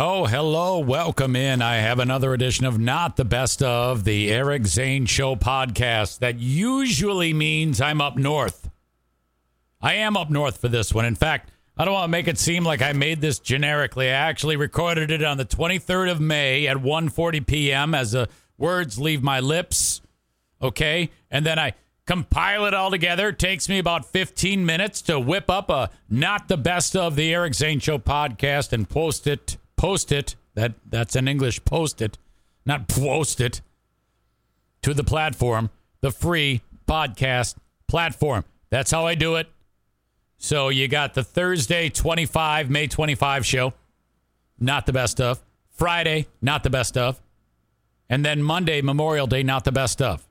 Oh, hello. Welcome in. I have another edition of Not the Best of the Eric Zane Show podcast. That usually means I'm up north. I am up north for this one. In fact, I don't want to make it seem like I made this generically. I actually recorded it on the 23rd of May at 1:40 p.m. as the words leave my lips. Okay? And then I compile it all together. It takes me about 15 minutes to whip up a not the best of the Eric Zane Show podcast and post it post it. That that's an English. Post it, not post it to the platform, the free podcast platform. That's how I do it. So you got the Thursday 25 May 25 show, not the best of. Friday, not the best of. And then Monday, Memorial Day, not the best of.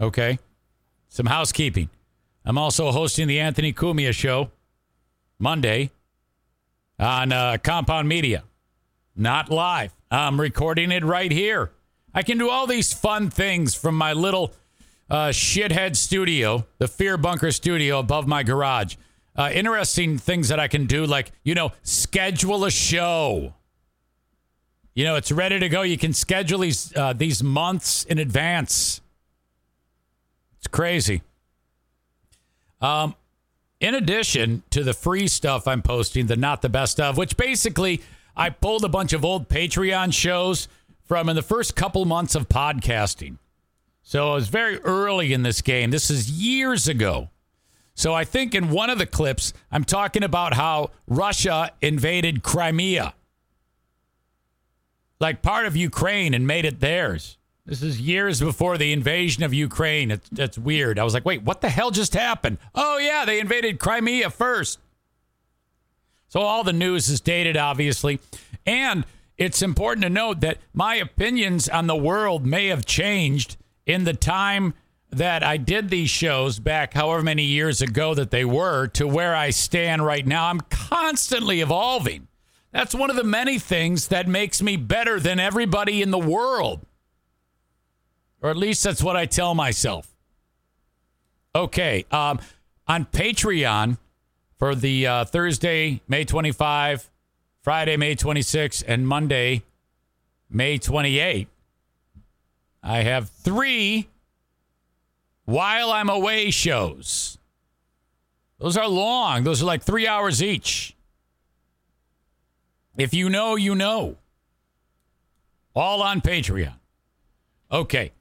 Okay. Some housekeeping. I'm also hosting the Anthony Cumia show Monday, on uh, Compound Media. Not live. I'm recording it right here. I can do all these fun things from my little uh, shithead studio, the Fear Bunker studio above my garage. Uh, interesting things that I can do, like, you know, schedule a show. You know, it's ready to go. You can schedule these uh, these months in advance. It's crazy. Um, in addition to the free stuff I'm posting, the not the best of, which basically I pulled a bunch of old Patreon shows from in the first couple months of podcasting. So it was very early in this game. This is years ago. So I think in one of the clips, I'm talking about how Russia invaded Crimea, like part of Ukraine, and made it theirs. This is years before the invasion of Ukraine. It's, that's weird. I was like, wait, what the hell just happened? Oh, yeah, they invaded Crimea first. So all the news is dated, obviously. And it's important to note that my opinions on the world may have changed in the time that I did these shows back however many years ago that they were to where I stand right now. I'm constantly evolving. That's one of the many things that makes me better than everybody in the world. Or at least that's what I tell myself. Okay. Um, on Patreon for the uh, Thursday, May 25, Friday, May 26, and Monday, May 28, I have three while I'm away shows. Those are long, those are like three hours each. If you know, you know. All on Patreon. Okay.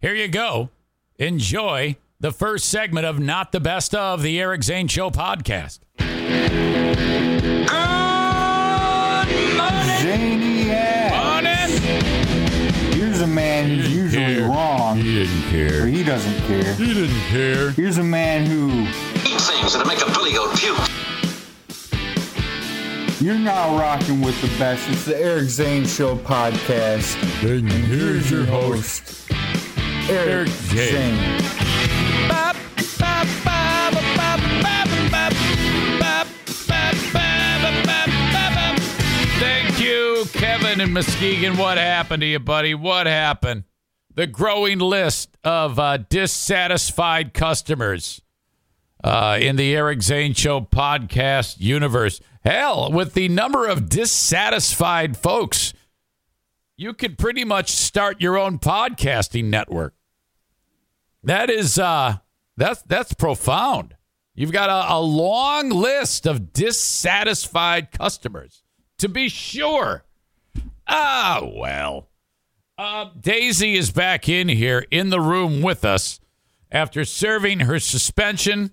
Here you go. Enjoy the first segment of Not the Best of the Eric Zane Show podcast. Good morning. Zaniac. Morning. Here's a man who's usually care. wrong, He didn't or care. he doesn't care. He didn't care. Here's a man who eat things that'll make a billy goat puke. you're now rocking with the best. It's the Eric Zane Show podcast. And Here's your host, Eric, Eric Zane. Thank you, Kevin and Muskegon. What happened to you, buddy? What happened? The growing list of uh, dissatisfied customers uh, in the Eric Zane Show podcast universe. Hell, with the number of dissatisfied folks, you could pretty much start your own podcasting network. That is uh that's that's profound. You've got a, a long list of dissatisfied customers. To be sure. Ah, well. Uh, Daisy is back in here in the room with us after serving her suspension.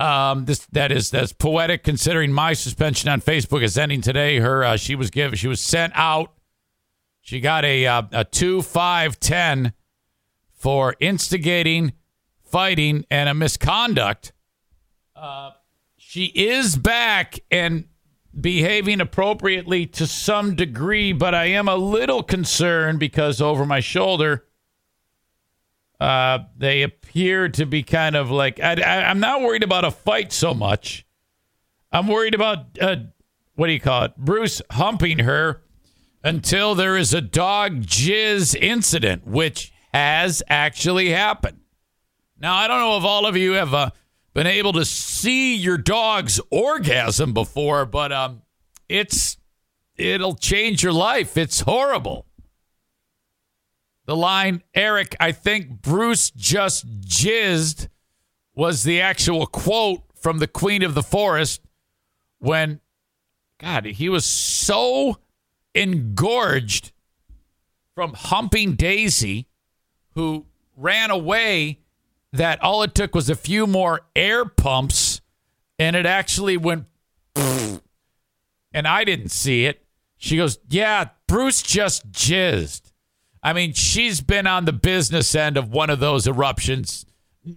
Um, this that is that's poetic considering my suspension on Facebook is ending today. Her uh, she was given she was sent out. She got a uh, a two five ten for instigating, fighting, and a misconduct. Uh, she is back and behaving appropriately to some degree, but I am a little concerned because over my shoulder, uh, they appear to be kind of like I, I'm not worried about a fight so much. I'm worried about uh, what do you call it? Bruce humping her until there is a dog jizz incident, which has actually happened. Now, I don't know if all of you have uh, been able to see your dog's orgasm before, but um, it's it'll change your life. It's horrible. The line, Eric, I think Bruce just jizzed, was the actual quote from the Queen of the Forest when, God, he was so engorged from humping Daisy, who ran away, that all it took was a few more air pumps and it actually went, and I didn't see it. She goes, Yeah, Bruce just jizzed. I mean, she's been on the business end of one of those eruptions,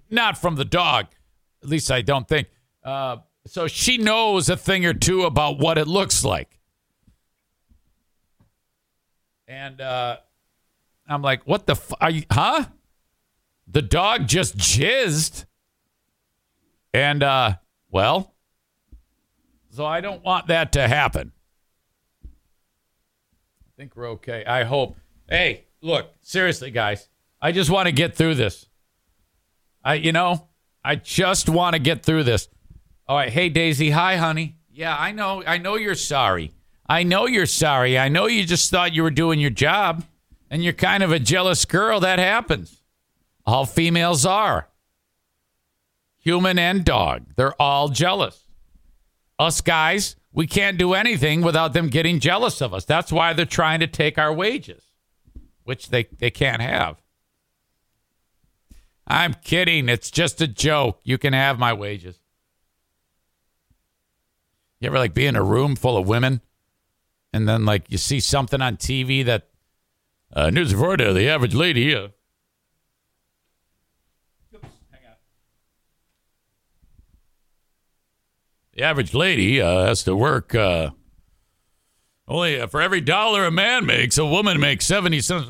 not from the dog. At least I don't think. Uh, so she knows a thing or two about what it looks like. And uh, I'm like, what the f- are you, huh? The dog just jizzed. And, uh, well, so I don't want that to happen. I think we're okay. I hope. Hey, look, seriously, guys, I just want to get through this. I, you know, I just want to get through this. All right. Hey, Daisy. Hi, honey. Yeah, I know. I know you're sorry. I know you're sorry. I know you just thought you were doing your job and you're kind of a jealous girl. That happens. All females are. Human and dog. They're all jealous. Us guys, we can't do anything without them getting jealous of us. That's why they're trying to take our wages, which they, they can't have. I'm kidding. It's just a joke. You can have my wages. You ever like be in a room full of women and then like you see something on TV that uh, news of Florida, the average lady. Uh. The average lady uh, has to work uh, only uh, for every dollar a man makes, a woman makes 70 cents.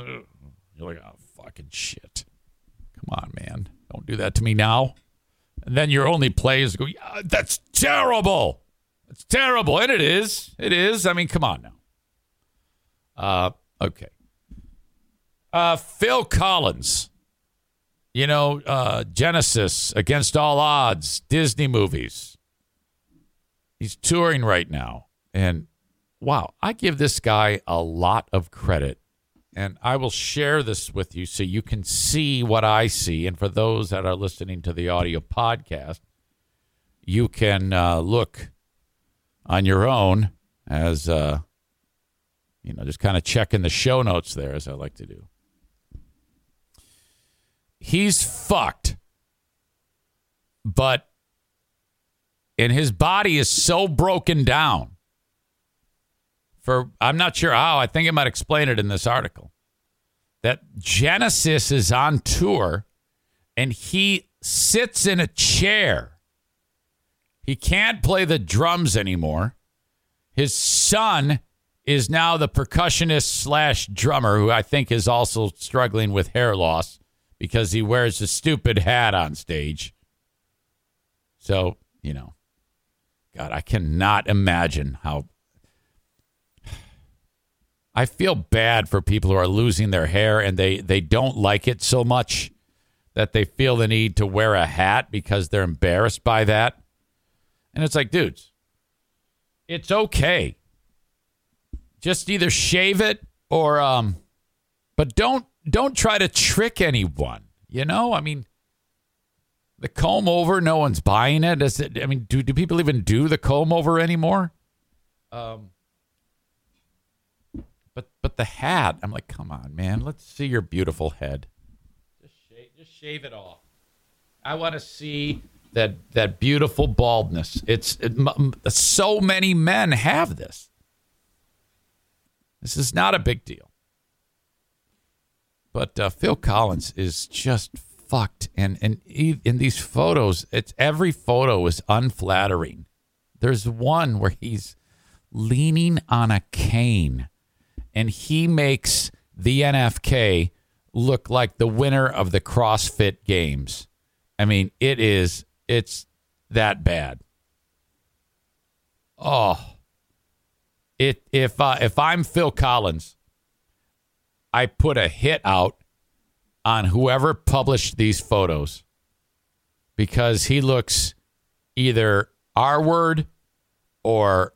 You're like, oh, fucking shit. Come on, man. Don't do that to me now. And then your only play is go, yeah, that's terrible. It's terrible. And it is. It is. I mean, come on now. Uh, okay. Uh, Phil Collins, you know, uh, Genesis, Against All Odds, Disney movies. He's touring right now. And wow, I give this guy a lot of credit. And I will share this with you so you can see what I see. And for those that are listening to the audio podcast, you can uh, look on your own as, uh, you know, just kind of checking the show notes there, as I like to do he's fucked. But and his body is so broken down. For I'm not sure how, I think I might explain it in this article. That Genesis is on tour and he sits in a chair. He can't play the drums anymore. His son is now the percussionist slash drummer, who I think is also struggling with hair loss because he wears a stupid hat on stage. So, you know, God, I cannot imagine how. I feel bad for people who are losing their hair and they, they don't like it so much that they feel the need to wear a hat because they're embarrassed by that. And it's like, dudes, it's okay. Just either shave it or um but don't don't try to trick anyone. You know, I mean, the comb over, no one's buying it. Is it? I mean, do do people even do the comb over anymore? Um, but but the hat, I'm like, come on, man, let's see your beautiful head. Just shave, just shave it off. I want to see that that beautiful baldness. It's it, so many men have this. This is not a big deal. But uh, Phil Collins is just fucked, and and in these photos, it's every photo is unflattering. There's one where he's leaning on a cane, and he makes the NFK look like the winner of the CrossFit Games. I mean, it is it's that bad. Oh, it if uh, if I'm Phil Collins, I put a hit out on whoever published these photos because he looks either R word or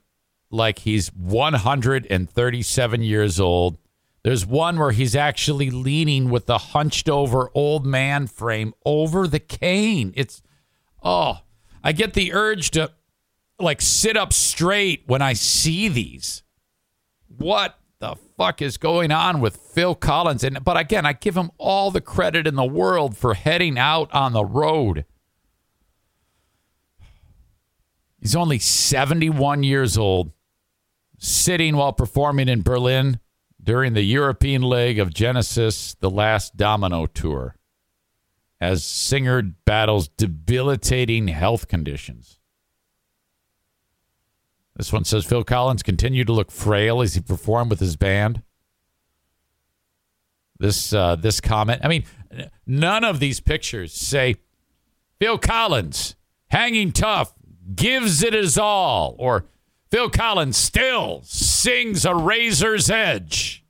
like he's 137 years old. There's one where he's actually leaning with the hunched over old man frame over the cane. It's, oh, I get the urge to like sit up straight when I see these. What the fuck is going on with Phil Collins? And but again, I give him all the credit in the world for heading out on the road. He's only 71 years old, sitting while performing in Berlin during the European leg of Genesis, the last domino tour, as singer battles debilitating health conditions. This one says Phil Collins continued to look frail as he performed with his band. This uh, this comment, I mean, none of these pictures say Phil Collins hanging tough, gives it his all, or Phil Collins still sings a razor's edge.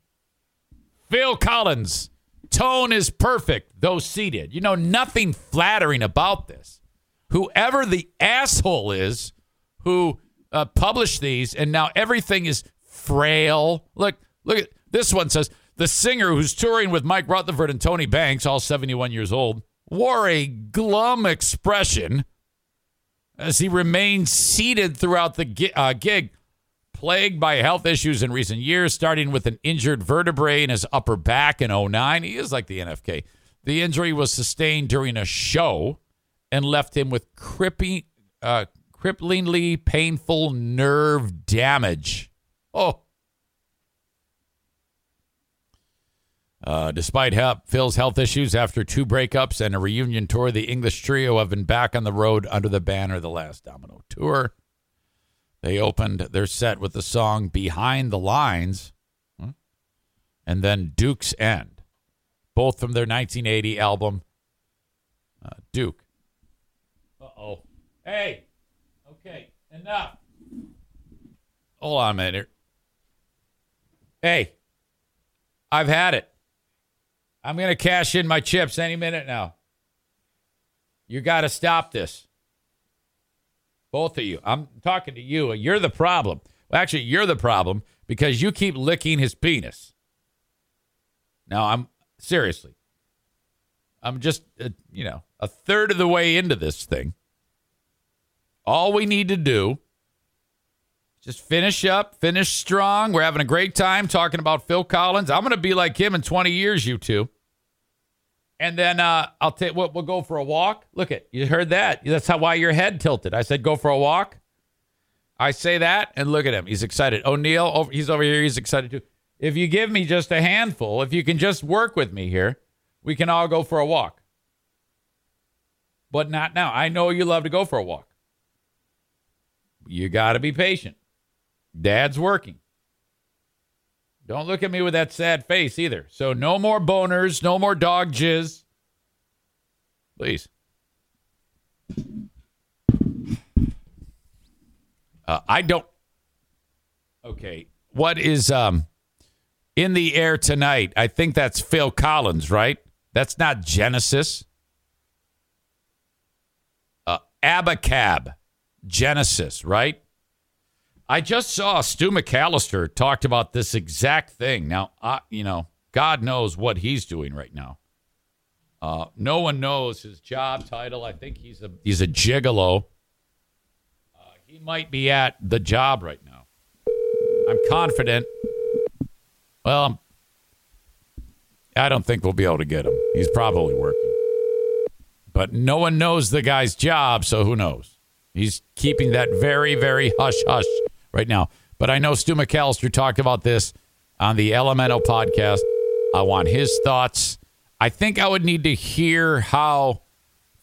Phil Collins, tone is perfect, though seated. You know, nothing flattering about this. Whoever the asshole is who uh, published these, and now everything is frail. Look, look at this one says the singer who's touring with Mike Rutherford and Tony Banks, all 71 years old, wore a glum expression as he remained seated throughout the gi- uh, gig, plagued by health issues in recent years, starting with an injured vertebrae in his upper back in 09. He is like the NFK. The injury was sustained during a show and left him with crippy, uh, cripplingly painful nerve damage. Oh. Uh, despite help, Phil's health issues after two breakups and a reunion tour, the English trio have been back on the road under the banner of The Last Domino Tour. They opened their set with the song Behind the Lines hmm, and then Duke's End, both from their 1980 album uh, Duke. Uh oh. Hey, enough. Hold on a minute. Hey, I've had it. I'm going to cash in my chips any minute now. You got to stop this. Both of you. I'm talking to you. You're the problem. Well, actually, you're the problem because you keep licking his penis. Now, I'm seriously. I'm just, uh, you know, a third of the way into this thing. All we need to do just finish up, finish strong. We're having a great time talking about Phil Collins. I'm going to be like him in 20 years, you two. And then uh, I'll take. We'll, we'll go for a walk. Look at you heard that. That's how why your head tilted. I said go for a walk. I say that, and look at him. He's excited. O'Neill, over, he's over here. He's excited too. If you give me just a handful, if you can just work with me here, we can all go for a walk. But not now. I know you love to go for a walk. You got to be patient. Dad's working. Don't look at me with that sad face either. So no more boners, no more dog jizz. Please. Uh, I don't. Okay. What is um in the air tonight? I think that's Phil Collins, right? That's not Genesis. Uh, Abacab, Genesis, right? I just saw Stu McAllister talked about this exact thing. Now, uh, you know, God knows what he's doing right now. Uh, no one knows his job title. I think he's a he's a gigolo. Uh, he might be at the job right now. I'm confident. Well, I don't think we'll be able to get him. He's probably working, but no one knows the guy's job, so who knows? He's keeping that very, very hush hush right now. But I know Stu McAllister talked about this on the Elemental podcast. I want his thoughts. I think I would need to hear how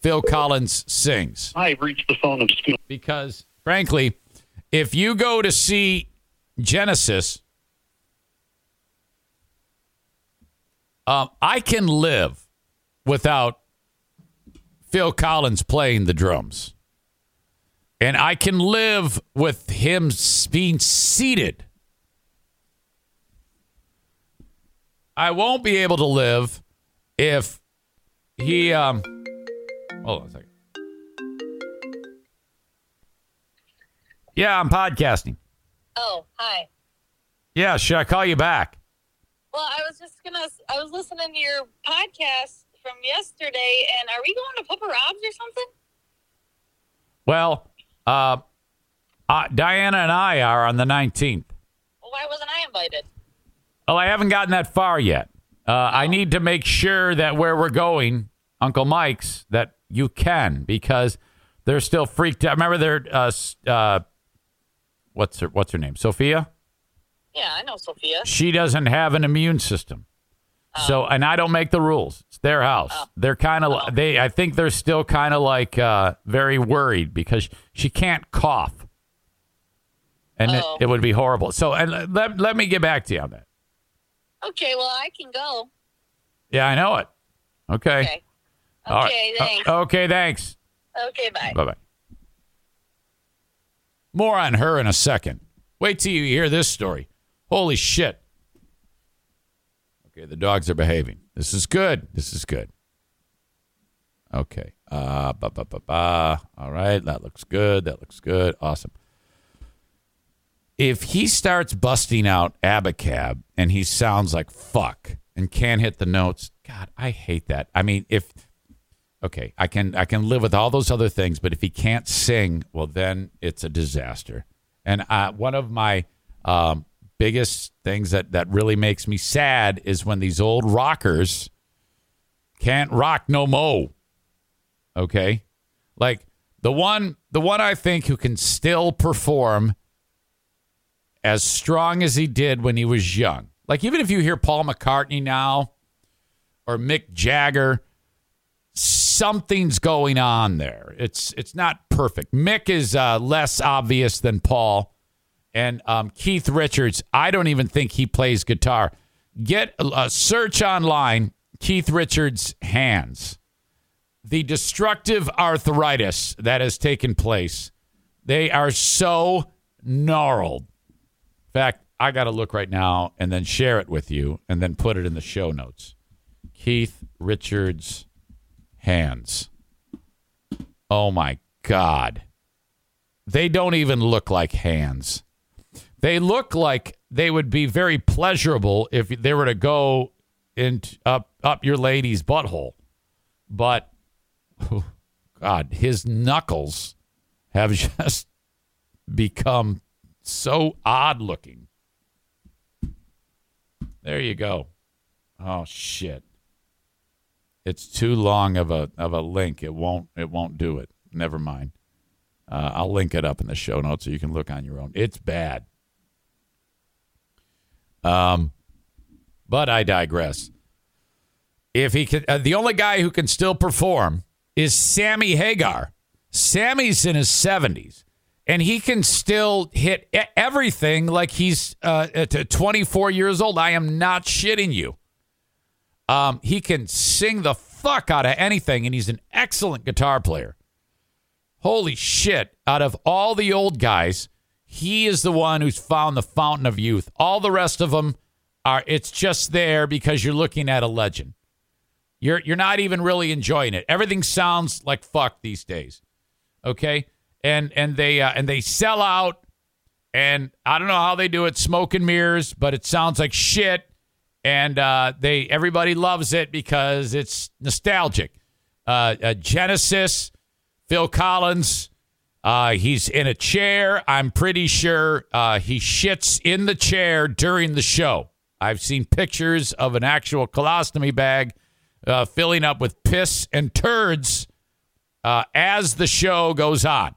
Phil Collins sings. I've reached the phone of Stu. Because, frankly, if you go to see Genesis, um, I can live without Phil Collins playing the drums. And I can live with him being seated. I won't be able to live if he um hold on a second. Yeah, I'm podcasting. Oh, hi. Yeah, should I call you back? Well, I was just gonna. I was listening to your podcast from yesterday, and are we going to Papa Rob's or something? Well, uh, uh, Diana and I are on the 19th. Well, why wasn't I invited? Well, I haven't gotten that far yet. Uh, I need to make sure that where we're going, Uncle Mike's, that you can because they're still freaked out. Remember, they're uh, uh, what's her what's her name? Sophia. Yeah, I know Sophia. She doesn't have an immune system. So, and I don't make the rules. It's their house. They're kind of they. I think they're still kind of like uh, very worried because she can't cough, and it, Oh. it would be horrible. So, and let let me get back to you on that. Okay, well, I can go. Yeah, I know it. Okay. Okay. All right. Okay, thanks. Uh, okay, thanks. Okay, bye. Bye bye. More on her in a second. Wait till you hear this story. Holy shit. Okay, the dogs are behaving. This is good. This is good. Okay. Uh, ba, ba, ba, ba. All right. That looks good. That looks good. Awesome. If he starts busting out Abacab and he sounds like fuck and can't hit the notes, God, I hate that. I mean, if okay, I can I can live with all those other things, but if he can't sing, well, then it's a disaster. And uh, one of my um, biggest things that that really makes me sad is when these old rockers can't rock no mo. Okay, like the one the one I think who can still perform as strong as he did when he was young. Like even if you hear Paul McCartney now or Mick Jagger, something's going on there. It's it's not perfect. Mick is uh, less obvious than Paul, and um, Keith Richards. I don't even think he plays guitar. Get a search online. Keith Richards' hands. The destructive arthritis that has taken place. They are so gnarled. In fact, I got to look right now and then share it with you and then put it in the show notes. Keith Richards' hands. Oh my God. They don't even look like hands. They look like they would be very pleasurable if they were to go in up up your lady's butthole. But God, his knuckles have just become so odd looking. There you go. Oh shit. It's too long of a of a link. It won't it won't do it. Never mind. Uh, I'll link it up in the show notes so you can look on your own. It's bad. Um, but I digress. If he can, uh, the only guy who can still perform is Sammy Hagar. Sammy's in his seventies, and he can still hit everything like he's uh, 24 years old. I am not shitting you. Um, he can sing the fuck out of anything, and he's an excellent guitar player. Holy shit. Out of all the old guys, he is the one who's found the fountain of youth. All the rest of them are, it's just there because you're looking at a legend. You're, you're not even really enjoying it. Everything sounds like fuck these days. Okay. And, and they, uh, and they sell out and I don't know how they do it, smoke and mirrors, but it sounds like shit. And uh, they everybody loves it because it's nostalgic. Uh, uh, Genesis, Phil Collins, uh, he's in a chair. I'm pretty sure uh, he shits in the chair during the show. I've seen pictures of an actual colostomy bag uh, filling up with piss and turds uh, as the show goes on.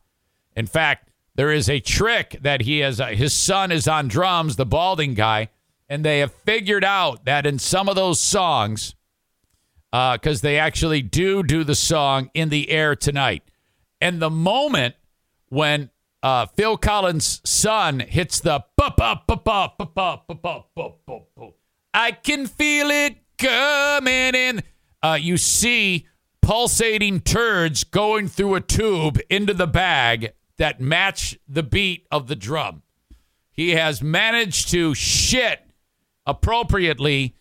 In fact, there is a trick that he has. Uh, his son is on drums, the balding guy, and they have figured out that in some of those songs, because they actually do do the song in the air tonight, and the moment when uh, Phil Collins' son hits the I can feel it coming in. Uh, you see pulsating turds going through a tube into the bag that match the beat of the drum. He has managed to shit appropriately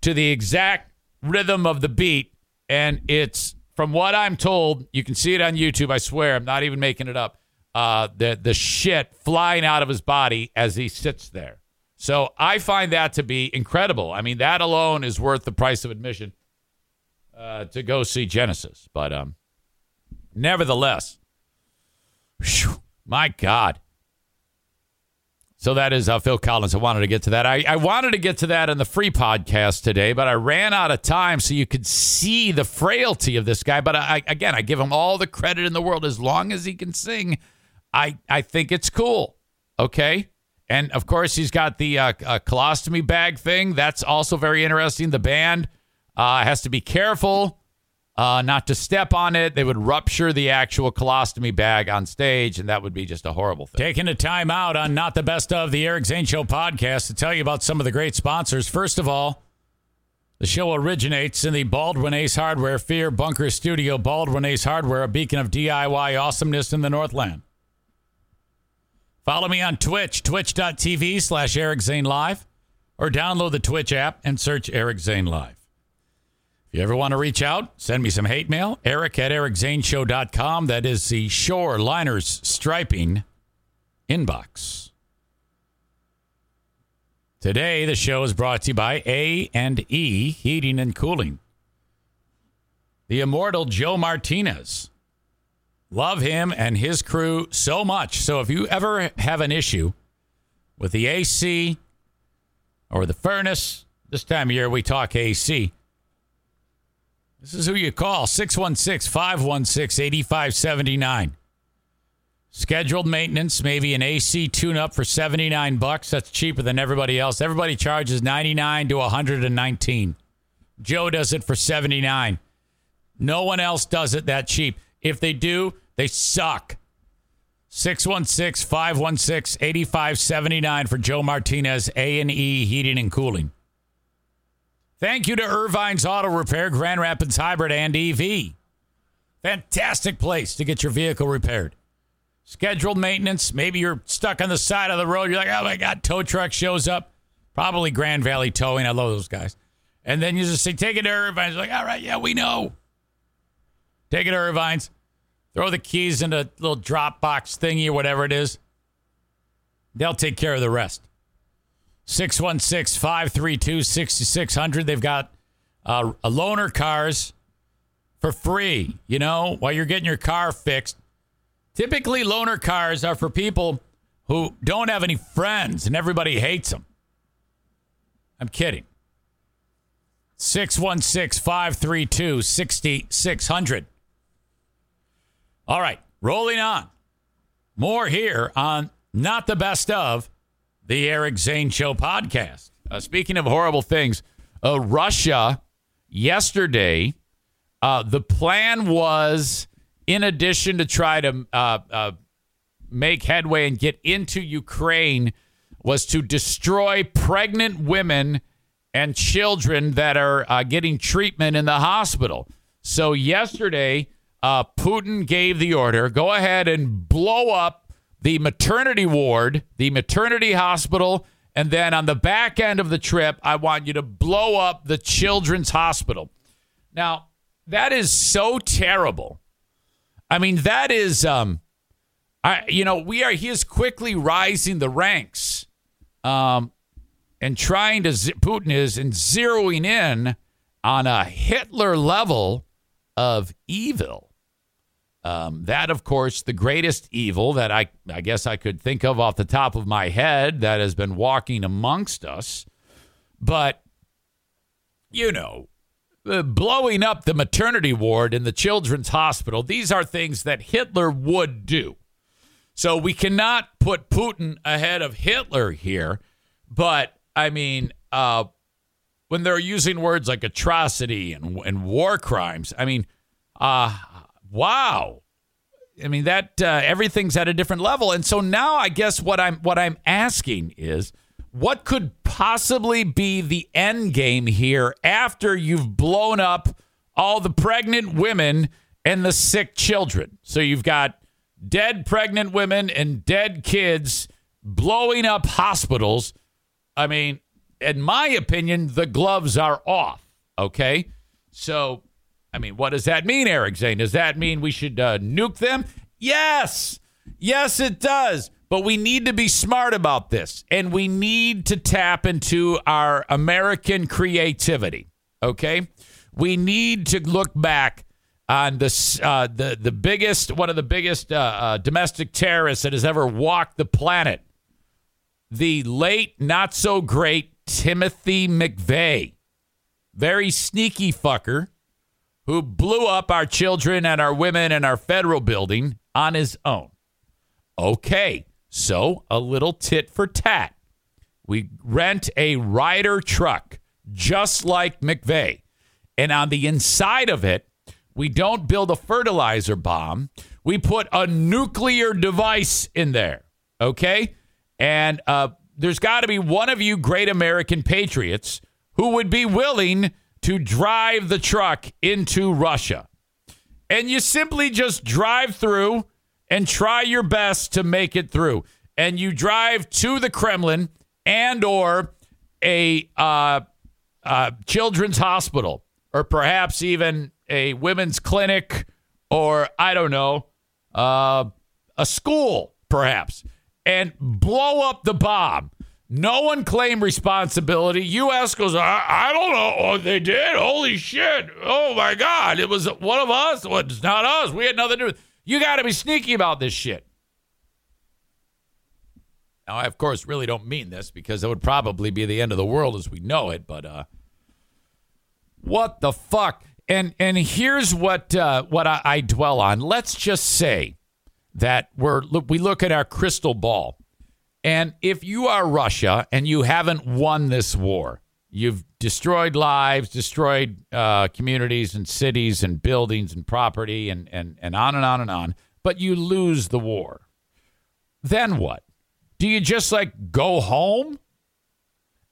to the exact rhythm of the beat. And it's, from what I'm told, you can see it on YouTube, I swear, I'm not even making it up uh, the the shit flying out of his body as he sits there. So I find that to be incredible. I mean, that alone is worth the price of admission uh, to go see Genesis. But um, nevertheless, whew, my God. So that is uh, Phil Collins. I wanted to get to that. I, I wanted to get to that in the free podcast today, but I ran out of time so you could see the frailty of this guy. But I, again, I give him all the credit in the world. As long as he can sing, I, I think it's cool. Okay. And of course, he's got the uh, uh, colostomy bag thing. That's also very interesting. The band uh, has to be careful uh, not to step on it. They would rupture the actual colostomy bag on stage, and that would be just a horrible thing. Taking a time out on Not the Best of the Eric Zane Show podcast to tell you about some of the great sponsors. First of all, the show originates in the Baldwin Ace Hardware Fear Bunker Studio. Baldwin Ace Hardware, a beacon of DIY awesomeness in the Northland. Follow me on Twitch, twitch.tv slash Eric Zane Live, or download the Twitch app and search Eric Zane Live. If you ever want to reach out, send me some hate mail, eric at ericzaneshow.com. That is the Shoreliners Striping inbox. Today, the show is brought to you by A and E Heating and Cooling. The immortal Joe Martinez. Love him and his crew so much. So if you ever have an issue with the AC or the furnace, this time of year we talk AC. This is who you call 616 516 8579. Scheduled maintenance, maybe an AC tune up for 79 bucks. That's cheaper than everybody else. Everybody charges 99 to 119. Joe does it for 79. No one else does it that cheap. If they do, they suck. 616 516 8579 for Joe Martinez, A&E Heating and Cooling. Thank you to Ervine's Auto Repair, Grand Rapids Hybrid and EV. Fantastic place to get your vehicle repaired. Scheduled maintenance. Maybe you're stuck on the side of the road. You're like, oh my God, tow truck shows up. Probably Grand Valley Towing. I love those guys. And then you just say, take it to Ervine's. Like, all right, yeah, we know. Take it to Ervine's. Throw the keys in a little Dropbox thingy or whatever it is. They'll take care of the rest. 616 532 6600. They've got uh, a loaner cars for free, you know, while you're getting your car fixed. Typically, loaner cars are for people who don't have any friends and everybody hates them. I'm kidding. 616 532 6600. All right, rolling on. More here on Not the Best of the Eric Zane Show podcast. Uh, speaking of horrible things, uh, Russia yesterday, uh, the plan was, in addition to try to uh, uh, make headway and get into Ukraine, was to destroy pregnant women and children that are uh, getting treatment in the hospital. So yesterday, Putin gave the order: go ahead and blow up the maternity ward, the maternity hospital, and then on the back end of the trip, I want you to blow up the children's hospital. Now, that is so terrible. I mean, that is, um, I, you know, we are, he is quickly rising the ranks um, and trying to, Putin is and zeroing in on a Hitler level of evil. Um, that, of course, the greatest evil that I, I guess I could think of off the top of my head that has been walking amongst us. But, you know, blowing up the maternity ward in the children's hospital, these are things that Hitler would do. So we cannot put Putin ahead of Hitler here. But, I mean, uh, when they're using words like atrocity and, and war crimes, I mean, uh, wow. I mean that uh, everything's at a different level, and so now I guess what I'm what I'm asking is, what could possibly be the end game here after you've blown up all the pregnant women and the sick children? So you've got dead pregnant women and dead kids blowing up hospitals. I mean, in my opinion, the gloves are off. Okay, so I mean, what does that mean, Eric Zane? Does that mean we should uh, nuke them? Yes. Yes, it does. But we need to be smart about this and we need to tap into our American creativity. Okay? We need to look back on the, uh, the, the biggest, one of the biggest uh, uh, domestic terrorists that has ever walked the planet. The late, not so great Timothy McVeigh. Very sneaky fucker who blew up our children and our women and our federal building on his own. Okay, so a little tit for tat. We rent a Ryder truck just like McVeigh. And on the inside of it, we don't build a fertilizer bomb. We put a nuclear device in there. Okay? And uh, there's got to be one of you great American patriots who would be willing to drive the truck into Russia. And you simply just drive through and try your best to make it through. And you drive to the Kremlin and or a uh, uh, children's hospital or perhaps even a women's clinic or I don't know, uh, a school perhaps and blow up the bomb no one claimed responsibility. U.S. goes, I, I don't know. Oh, they did? Holy shit. Oh, my God. It was one of us. Well, it's not us. We had nothing to do with it. You got to be sneaky about this shit. Now, I, of course, really don't mean this because it would probably be the end of the world as we know it, but uh, what the fuck? And and here's what uh, what I, I dwell on. Let's just say that we're we look at our crystal ball and if you are Russia and you haven't won this war, you've destroyed lives, destroyed uh, communities and cities and buildings and property and, and, and on and on and on, but you lose the war. Then what? Do you just like go home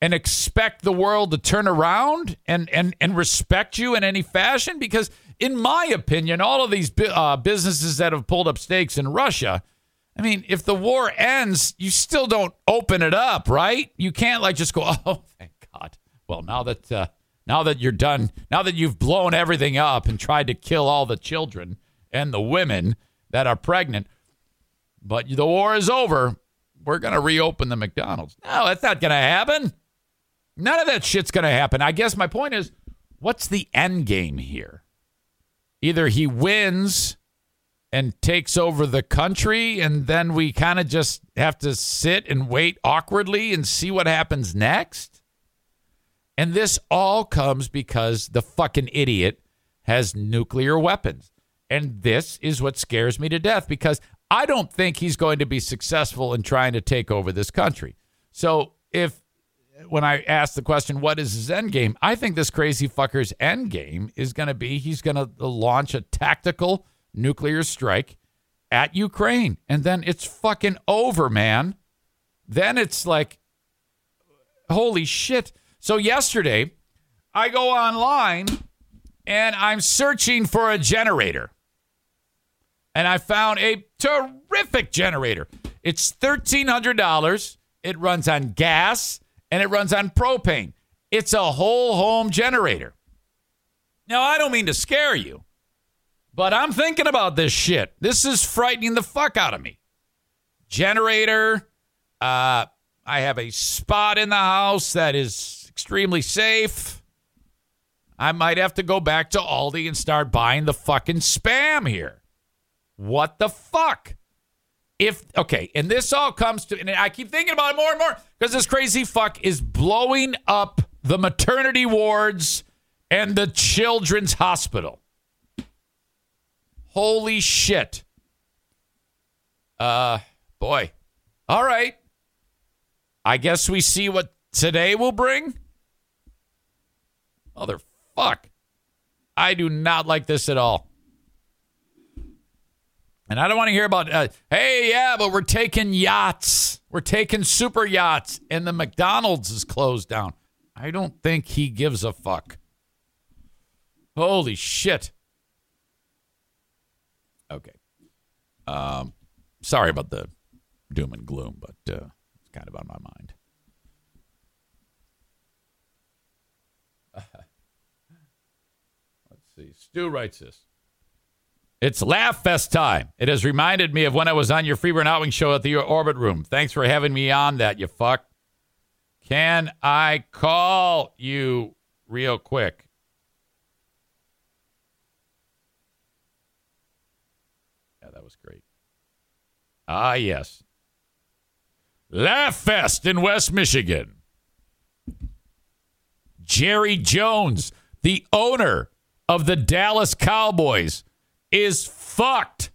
and expect the world to turn around and, and, and respect you in any fashion? Because, in my opinion, all of these uh, businesses that have pulled up stakes in Russia I mean, if the war ends, you still don't open it up, right? You can't like just go, "Oh, thank God." Well, now that uh, now that you're done, now that you've blown everything up and tried to kill all the children and the women that are pregnant, but the war is over, we're going to reopen the McDonald's. No, that's not going to happen. None of that shit's going to happen. I guess my point is, what's the end game here? Either he wins and takes over the country, and then we kind of just have to sit and wait awkwardly and see what happens next. And this all comes because the fucking idiot has nuclear weapons. And this is what scares me to death because I don't think he's going to be successful in trying to take over this country. So if when I ask the question, what is his end game? I think this crazy fucker's end game is going to be he's going to launch a tactical nuclear strike at Ukraine. And then it's fucking over, man. Then it's like, holy shit. So yesterday, I go online and I'm searching for a generator. And I found a terrific generator. It's $1,300. It runs on gas and it runs on propane. It's a whole home generator. Now, I don't mean to scare you, but I'm thinking about this shit. This is frightening the fuck out of me. Generator. Uh, I have a spot in the house that is extremely safe. I might have to go back to Aldi and start buying the fucking spam here. What the fuck? If okay, and this all comes to, and I keep thinking about it more and more because this crazy fuck is blowing up the maternity wards and the children's hospital. Holy shit. Uh, boy. All right. I guess we see what today will bring. Motherfuck. I do not like this at all. And I don't want to hear about, uh, hey, yeah, but we're taking yachts. We're taking super yachts, and the McDonald's is closed down. I don't think he gives a fuck. Holy shit. Okay. Um, sorry about the doom and gloom, but uh, it's kind of on my mind. Let's see. Stu writes this. It's Laugh Fest time. It has reminded me of when I was on your Free Beer and Hot Wings show at the Orbit Room. Thanks for having me on that, you fuck. Can I call you real quick? Yeah, that was great. Ah, yes. Laugh Fest in West Michigan. Jerry Jones, the owner of the Dallas Cowboys, is fucked.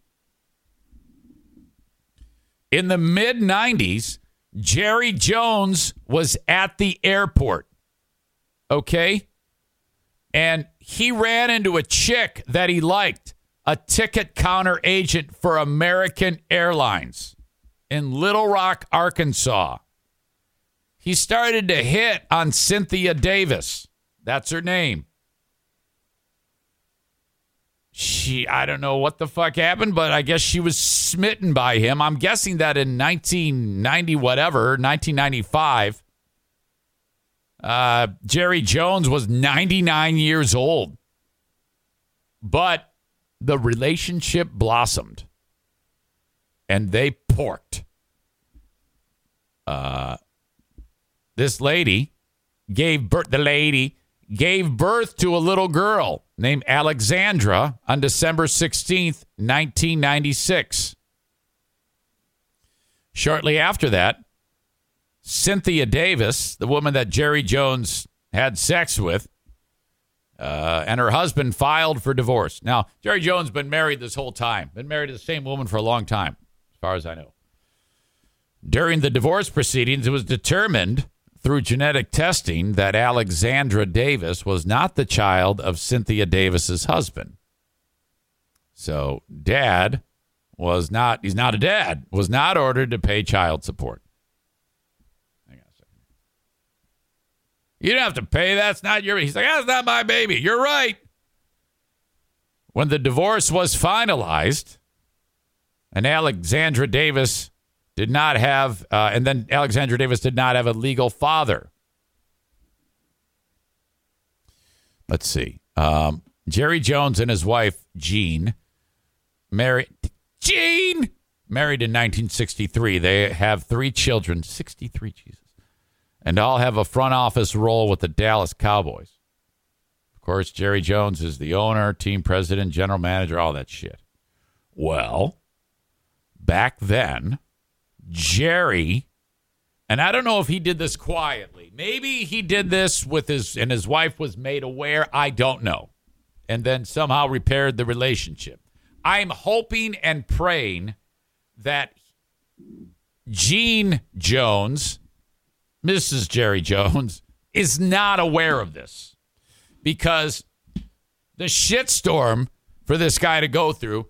In the mid 90s, Jerry Jones was at the airport. Okay? And he ran into a chick that he liked, a ticket counter agent for American Airlines in Little Rock, Arkansas. He started to hit on Cynthia Davis. That's her name. She, I don't know what the fuck happened, but I guess she was smitten by him. I'm guessing that in 1990, whatever, 1995, uh, Jerry Jones was 99 years old. But the relationship blossomed and they porked. Uh, this lady gave birth, the lady gave birth to a little girl named Alexandra on December 16th, 1996. Shortly after that, Cynthia Davis, the woman that Jerry Jones had sex with, uh, and her husband filed for divorce. Now, Jerry Jones been married this whole time, been married to the same woman for a long time, as far as I know. During the divorce proceedings, it was determined through genetic testing that Alexandra Davis was not the child of Cynthia Davis's husband. So, dad was not, he's not a dad, was not ordered to pay child support. Hang on a second. You don't have to pay. That's not your. He's like, that's not my baby. You're right. When the divorce was finalized, and Alexandra Davis did not have, uh, and then Alexandra Davis did not have a legal father. Let's see. Um, Jerry Jones and his wife, Gene, married. Gene! Married in 1963. They have three children. 63, Jesus. And I'll have a front office role with the Dallas Cowboys. Of course, Jerry Jones is the owner, team president, general manager, all that shit. Well, back then, Jerry, and I don't know if he did this quietly. Maybe he did this with his, and his wife was made aware. I don't know. And then somehow repaired the relationship. I'm hoping and praying that Gene Jones, Mrs. Jerry Jones, is not aware of this because the shitstorm for this guy to go through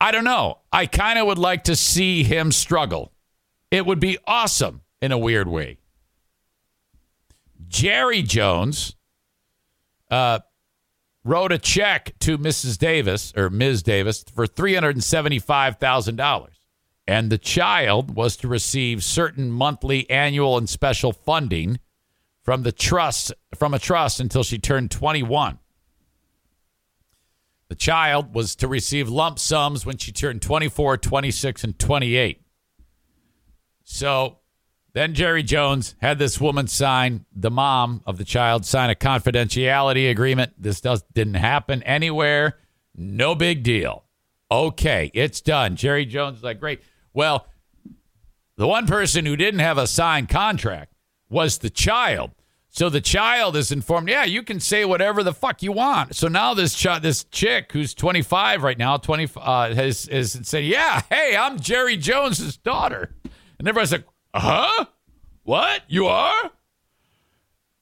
I don't know. I kind of would like to see him struggle. It would be awesome in a weird way. Jerry Jones uh, wrote a check to Mrs. Davis or Ms. Davis for $375,000. And the child was to receive certain monthly, annual, and special funding from the trust from a trust until she turned 21. The child was to receive lump sums when she turned 24, 26, and 28. So then Jerry Jones had this woman sign, the mom of the child, sign a confidentiality agreement. This does, didn't happen anywhere. No big deal. Okay, it's done. Jerry Jones is like, great. Well, the one person who didn't have a signed contract was the child. So the child is informed, yeah, you can say whatever the fuck you want. So now this ch- this chick who's 25 right now, 20 uh, has has said, yeah, hey, I'm Jerry Jones's daughter, and everybody's like, uh huh, what? You are?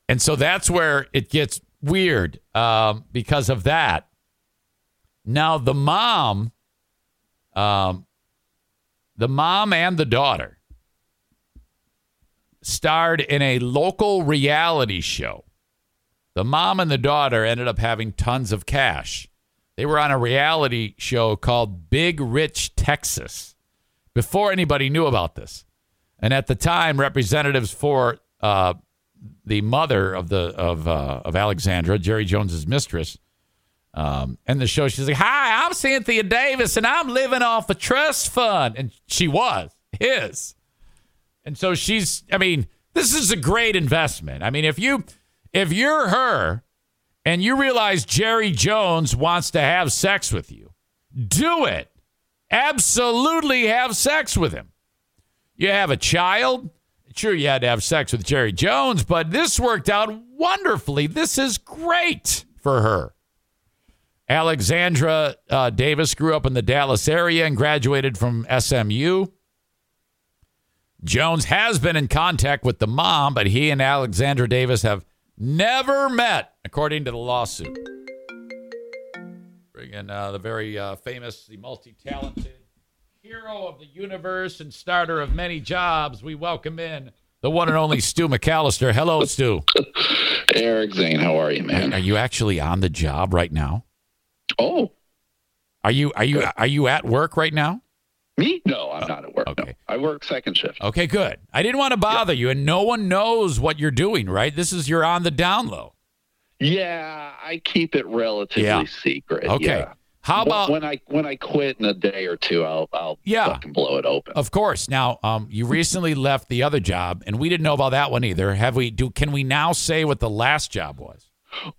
And so that's where it gets weird um, because of that. Now the mom, um, the mom and the daughter starred in a local reality show. The mom and the daughter ended up having tons of cash. They were on a reality show called Big Rich Texas before anybody knew about this. And at the time, representatives for uh, the mother of the of uh, of Alexandra, Jerry Jones's mistress, Um, and the show, she's like, "Hi, I'm Cynthia Davis, and I'm living off a trust fund." And she was his. And so she's. I mean, this is a great investment. I mean, if you if you're her and you realize Jerry Jones wants to have sex with you, do it. Absolutely have sex with him. You have a child. Sure, you had to have sex with Jerry Jones, but this worked out wonderfully. This is great for her. Alexandra uh, Davis grew up in the Dallas area and graduated from SMU. Jones has been in contact with the mom, but he and Alexandra Davis have never met, according to the lawsuit. Bring in uh, the very uh, famous, the multi talented hero of the universe and starter of many jobs. We welcome in the one and only Stu McAllister. Hello, Stu. Eric Zane, how are you, man? Are you actually on the job right now? Oh, Are you are you are you at work right now? me? No, I'm not at work. okay. No. I work second shift. Okay, good. I didn't want to bother you, and no one knows what you're doing, right? This is you're on the down low. Yeah, I keep it relatively Yeah. secret. Okay. yeah. How about when I when I quit in a day or two, I'll I'll Yeah. fucking blow it open. Of course. Now, um, you recently left the other job, and we didn't know about that one either. Have we? Do can we now say what the last job was?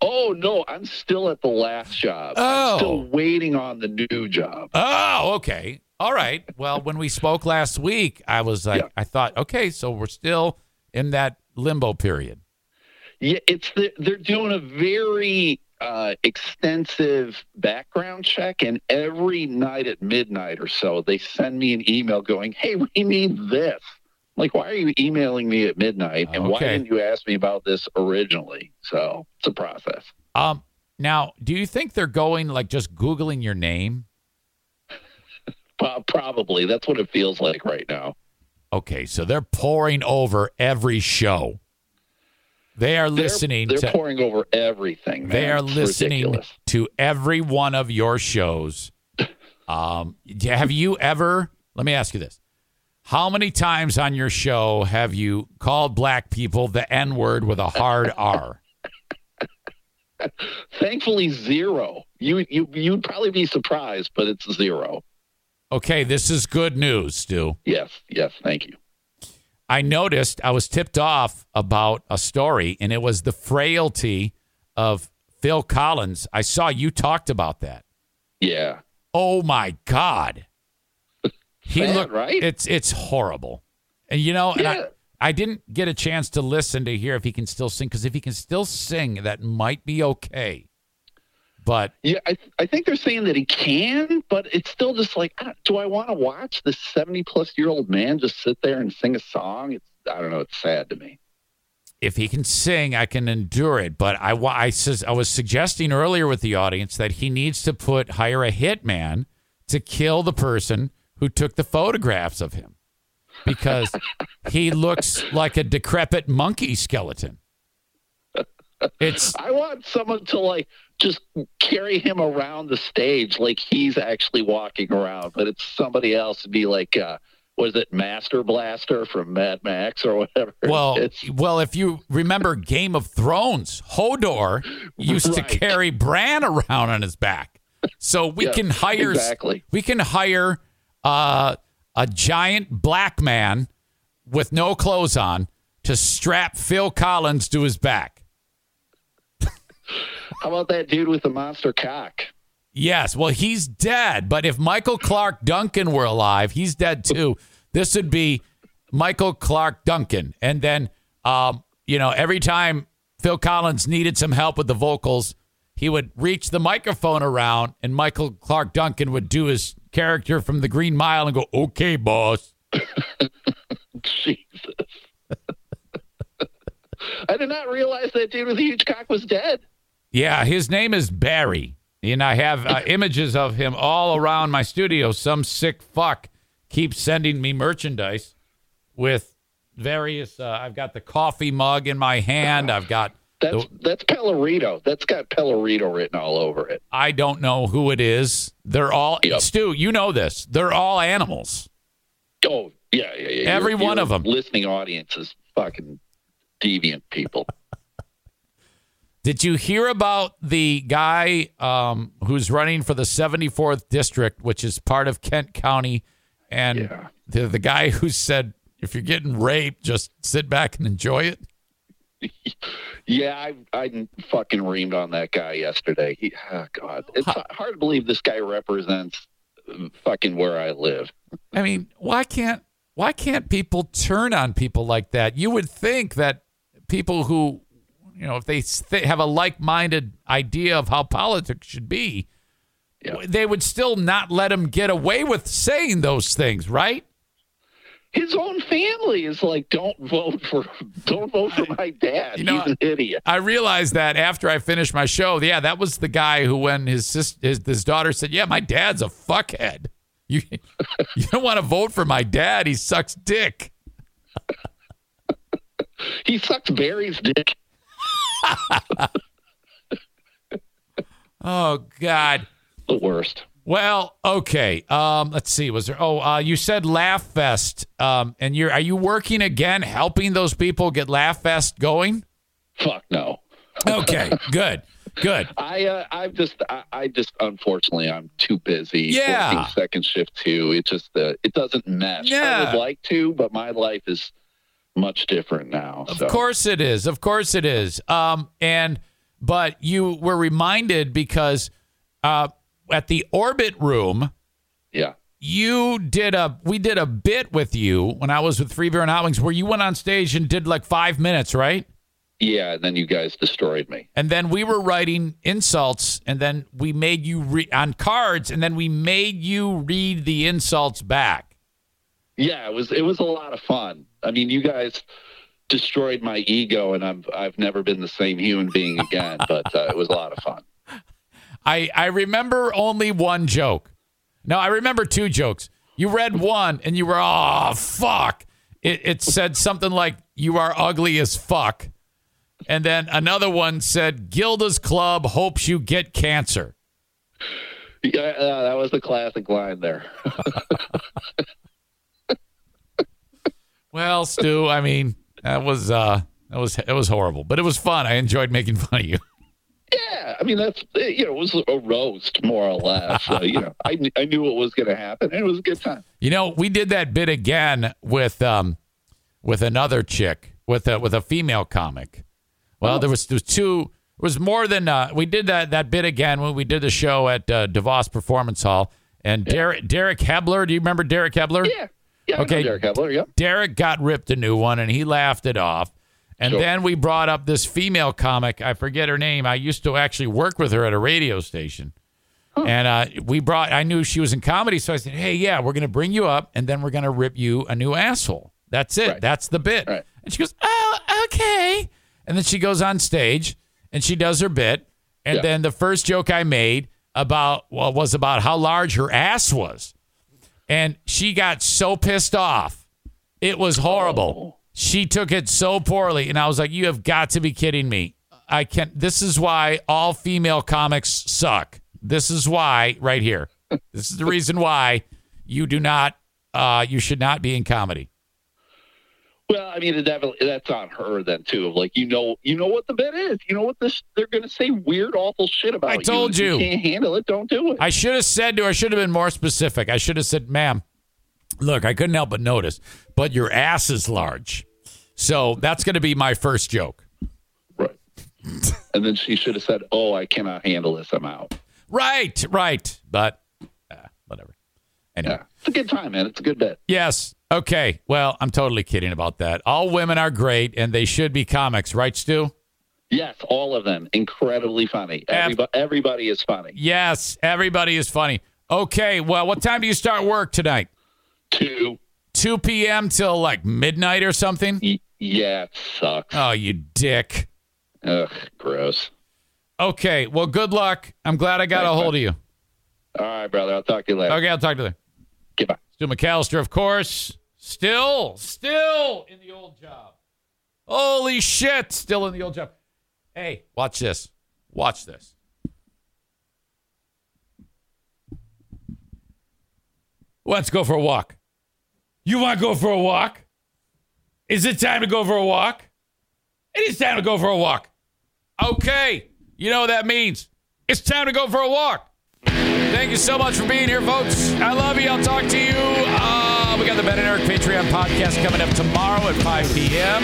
Oh no, I'm still at the last job. Oh. I'm still waiting on the new job. Oh, okay. All right. Well, when we spoke last week, I was like, Yeah. I thought, okay, so we're still in that limbo period. Yeah, it's the, they're doing a very uh, extensive background check, and every night at midnight or so, they send me an email going, "Hey, we need this." Like, why are you emailing me at midnight? And why didn't you ask me about this originally? So it's a process. Um, now, do you think they're going like just googling your name? Probably that's what it feels like right now. Okay, so they're pouring over every show. They are They're- listening They're, to pouring over everything. Man. They are It's listening ridiculous. to every one of your shows. Um, have you ever? Let me ask you this: How many times on your show have you called black people the N word with a hard R? Thankfully, zero. You you you'd probably be surprised, but it's zero. Okay, this is good news, Stu. Yes, yes. Thank you. I noticed I was tipped off about a story, and it was the frailty of Phil Collins. I saw you talked about that. Yeah. Oh my God. He Sad, looked right? It's it's horrible. And you know, and Yeah. I, I didn't get a chance to listen to hear if he can still sing because if he can still sing, that might be okay. But Yeah, I, I think they're saying that he can, but it's still just like, do I want to watch this 70 plus year old man just sit there and sing a song? It's, I don't know. It's sad to me. if he can sing, I can endure it. But I, I says I was suggesting earlier with the audience that he needs to put hire a hitman to kill the person who took the photographs of him because he looks like a decrepit monkey skeleton. It's I want someone to like just carry him around the stage like he's actually walking around, but it's somebody else to be like, uh, was it Master Blaster from Mad Max or whatever? Well, it's, well, if you remember Game of Thrones, Hodor used to carry Bran around on his back. So we Yeah, can hire exactly. we can hire uh, a giant black man with no clothes on to strap Phil Collins to his back. how about that dude with the monster cock? Yes, well, he's dead. But if Michael Clarke Duncan were alive, he's dead too. This would be Michael Clarke Duncan. And then, um, you know, every time Phil Collins needed some help with the vocals, he would reach the microphone around, and Michael Clarke Duncan would do his character from the Green Mile and go, "Okay, boss." Jesus. I did not realize that dude with the huge cock was dead. Yeah, his name is Barry. And I have uh, images of him all around my studio. Some sick fuck keeps sending me merchandise with various. Uh, I've got the coffee mug in my hand. I've got. That's the- that's Pellerito. That's got Pellerito written all over it. I don't know who it is. They're all. Yep. Stu, you know this. They're all animals. Oh yeah, yeah, yeah. Every Your- one your them. Listening audience is fucking deviant people. Did you hear about the guy um, who's running for the 74th district, which is part of Kent County, and Yeah. the the guy who said if you're getting raped, just sit back and enjoy it. Yeah, I I fucking reamed on that guy yesterday. He, oh God, it's hard to believe this guy represents fucking where I live. I mean, why can't why can't people turn on people like that? You would think that people who, you know, if they th- have a like-minded idea of how politics should be, Yeah. they would still not let him get away with saying those things, right? His own family is like, don't vote for, don't vote for my dad. You know, He's an idiot. I realized that after I finished my show. Yeah, that was the guy who, when his sis, his, his daughter said, "Yeah, my dad's a fuckhead," you you don't want to vote for my dad. He sucks dick. He sucks Barry's dick. Oh God. The worst. Well, okay. Um, let's see. Was there? Oh, uh, you said Laugh Fest. Um, and you're are you working again, helping those people get Laugh Fest going? Fuck no. Okay, good, good. I uh, I've just I, I just unfortunately I'm too busy Yeah. second shift too. It just uh, it doesn't mesh. I Yeah. would like to, but my life is much different now. Of so. course it is. Of course it is. Um, and but you were reminded because uh, at the Orbit Room, Yeah. you did a we did a bit with you when I was with Free Beer and Hot Wings, where you went on stage and did like five minutes, right? Yeah, and then you guys destroyed me. And then we were writing insults, and then we made you re- on cards, and then we made you read the insults back. Yeah, it was it was a lot of fun. I mean, you guys destroyed my ego, and I've I've never been the same human being again. but uh, it was a lot of fun. I I remember only one joke. No, I remember two jokes. You read one, and you were oh fuck. It it said something like you are ugly as fuck, and then another one said Gilda's Club hopes you get cancer. Yeah, uh, that was the classic line there. Well, Stu, I mean that was uh that was it was horrible, but it was fun. I enjoyed making fun of you. Yeah, I mean that's you know it was a roast more or less. So, you know, I I knew what was going to happen, and it was a good time. You know, we did that bit again with um with another chick with a with a female comic. Well, there was there was two. It was more than uh, we did that that bit again when we did the show at uh, DeVos Performance Hall. And Derek Derek Hebler, do you remember Derek Hebler? Yeah, yeah. Okay. Derek Hebler. Yep. Derek got ripped a new one and he laughed it off. And Sure. then we brought up this female comic. I forget her name. I used to actually work with her at a radio station. And uh, we brought, I knew she was in comedy. So I said, hey, yeah, we're going to bring you up and then we're going to rip you a new asshole. That's it. Right. That's the bit. Right. And she goes, oh, okay. And then she goes on stage and she does her bit. And Yeah. then the first joke I made about, well, was about how large her ass was. And she got so pissed off. It was horrible. She took it so poorly. And I was like, you have got to be kidding me. I can't. This is why all female comics suck. This is why, right here. This is the reason why you do not, uh, you should not be in comedy. Well, I mean, it definitely that's on her then too. Of like, you know, you know what the bit is. You know what this? They're going to say weird, awful shit about it. I you. told If you. can't handle it. Don't do it. I should have said to her, I should have been more specific. I should have said, ma'am, look, I couldn't help but notice, but your ass is large. So that's going to be my first joke. right. and then she should have said, "Oh, I cannot handle this. I'm out." Right, right. But uh, whatever. Anyway. Yeah, it's a good time, man. It's a good bit. Yes. Okay. Well, I'm totally kidding about that. All women are great and they should be comics, right, Stu? Yes, all of them incredibly funny. Everybody, everybody is funny. Yes. Everybody is funny. Okay. Well, what time do you start work tonight? Two. 2 p.m. till like midnight or something? Y- yeah, it sucks. Oh, you dick. Ugh, gross. Okay. Well, good luck. I'm glad I got a Thanks, hold of you. All right, brother. I'll talk to you later. Okay. I'll talk to you later. Goodbye. Stu McAllister, of course. Still, still in the old job. Holy shit. Still in the old job. Hey, watch this. Watch this. Let's go for a walk. You want to go for a walk? Is it time to go for a walk? It is time to go for a walk. Okay. You know what that means. It's time to go for a walk. Thank you so much for being here, folks. I love you. I'll talk to you. Uh, we got the Ben and Eric Patreon podcast coming up tomorrow at 5 p.m.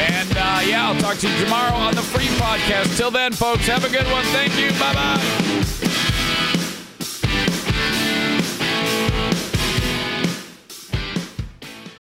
And uh, yeah, I'll talk to you tomorrow on the free podcast. Till then, folks, have a good one. Thank you. Bye bye.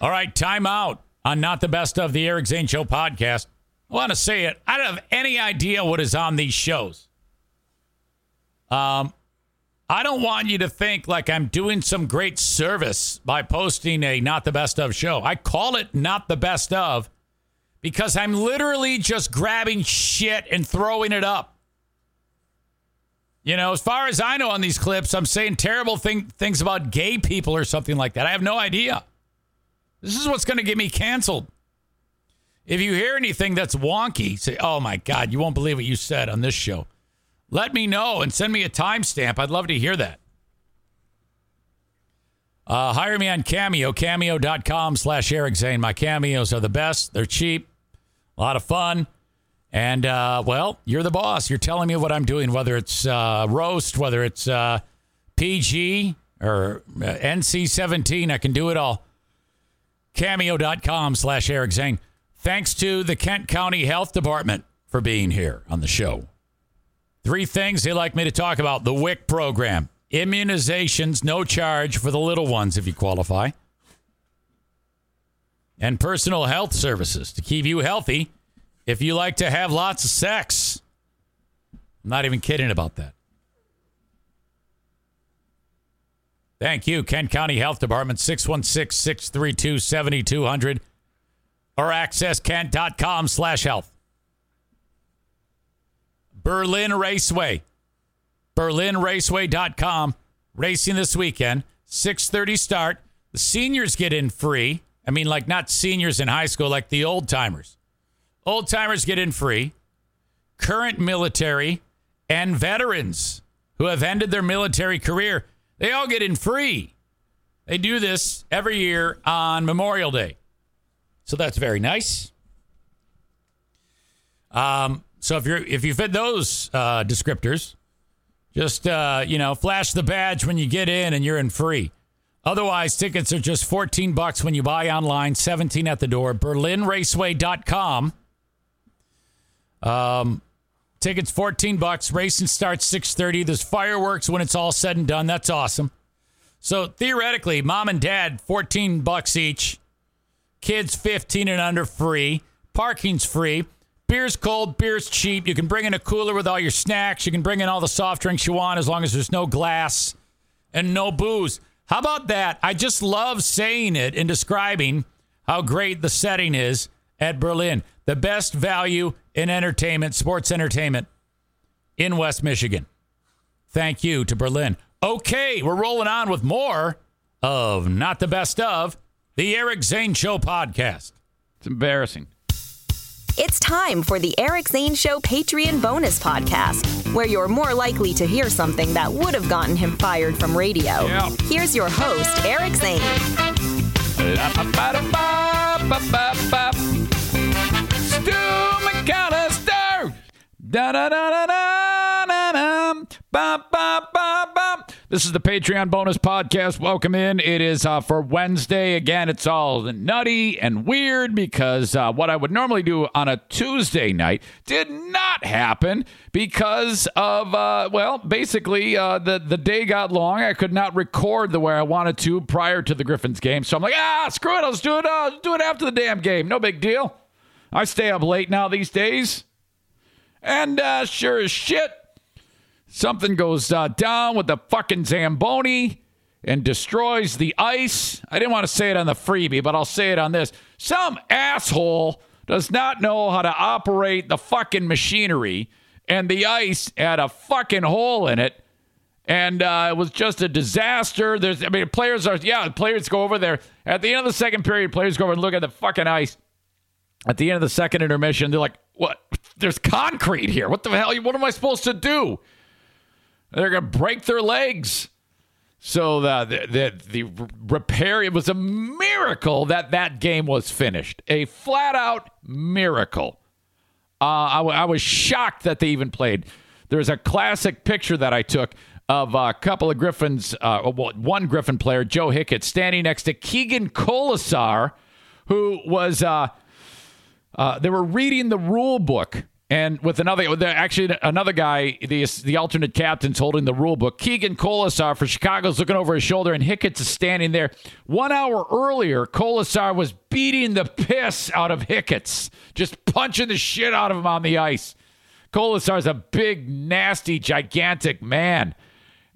All right, time out on Not the Best of the Eric Zane Show podcast. I want to say it. I don't have any idea what is on these shows. Um, I don't want you to think like I'm doing some great service by posting a Not the Best of show. I call it Not the Best of because I'm literally just grabbing shit and throwing it up. You know, as far as I know on these clips, I'm saying terrible thing, things about gay people or something like that. I have no idea. This is what's going to get me canceled. If you hear anything that's wonky, say, oh my God, you won't believe what you said on this show. Let me know and send me a timestamp. I'd love to hear that. Uh, hire me on Cameo, cameo.com slash Eric Zane. My cameos are the best. They're cheap, a lot of fun. And, uh, well, you're the boss. You're telling me what I'm doing, whether it's uh, roast, whether it's uh, PG or uh, NC 17. I can do it all. Cameo.com slash Eric Zane. Thanks to the Kent County Health Department for being here on the show. Three things they like me to talk about the WIC program, immunizations, no charge for the little ones if you qualify, and personal health services to keep you healthy if you like to have lots of sex. I'm not even kidding about that. Thank you, Kent County Health Department, 616 632 7200 or accesskent.com slash health. Berlin Raceway. BerlinRaceway.com. Racing this weekend. 6.30 start. The seniors get in free. I mean, like not seniors in high school, like the old timers. Old timers get in free. Current military and veterans who have ended their military career, they all get in free. They do this every year on Memorial Day. So that's very nice. Um, so if you're if you fit those uh, descriptors, just uh, you know, flash the badge when you get in, and you're in free. Otherwise, tickets are just 14 bucks when you buy online, 17 at the door. BerlinRaceway.com. Um, tickets 14 bucks. Racing starts 6:30. There's fireworks when it's all said and done. That's awesome. So theoretically, mom and dad 14 bucks each. Kids 15 and under free. Parking's free. Beer's cold, beer's cheap. You can bring in a cooler with all your snacks. You can bring in all the soft drinks you want as long as there's no glass and no booze. How about that? I just love saying it and describing how great the setting is at Berlin. The best value in entertainment, sports entertainment in West Michigan. Thank you to Berlin. Okay, we're rolling on with more of Not the Best of the Eric Zane Show podcast. It's embarrassing. It's time for the Eric Zane Show Patreon bonus podcast, where you're more likely to hear something that would have gotten him fired from radio. Yeah. Here's your host, Eric Zane. Stu McAllister. Da da da da da da da. Ba ba ba ba. This is the Patreon bonus podcast. Welcome in. It is uh, for Wednesday. Again, it's all nutty and weird because uh, what I would normally do on a Tuesday night did not happen because of, uh, well, basically uh, the, the day got long. I could not record the way I wanted to prior to the Griffins game. So I'm like, ah, screw it. Just do it, uh, do it after the damn game. No big deal. I stay up late now these days. And uh, sure as shit, something goes uh, down with the fucking Zamboni and destroys the ice. I didn't want to say it on the freebie, but I'll say it on this. Some asshole does not know how to operate the fucking machinery, and the ice had a fucking hole in it. And uh, it was just a disaster. There's, I mean, players are, yeah, players go over there. At the end of the second period, players go over and look at the fucking ice. At the end of the second intermission, they're like, what? There's concrete here. What the hell? What am I supposed to do? They're to break their legs. So the, the the repair it was a miracle that that game was finished. A flat out miracle. Uh, I, w- I was shocked that they even played. There's a classic picture that I took of a couple of Griffins, uh, one Griffin player, Joe Hicketts, standing next to Keegan Kolesar, who was. Uh, uh, they were reading the rule book and with another, actually another guy, the the alternate captain's holding the rule book. Keegan Kolesar for Chicago's looking over his shoulder, and Hicketts is standing there. One hour earlier, Kolesar was beating the piss out of Hicketts, just punching the shit out of him on the ice. Kolesar's a big, nasty, gigantic man,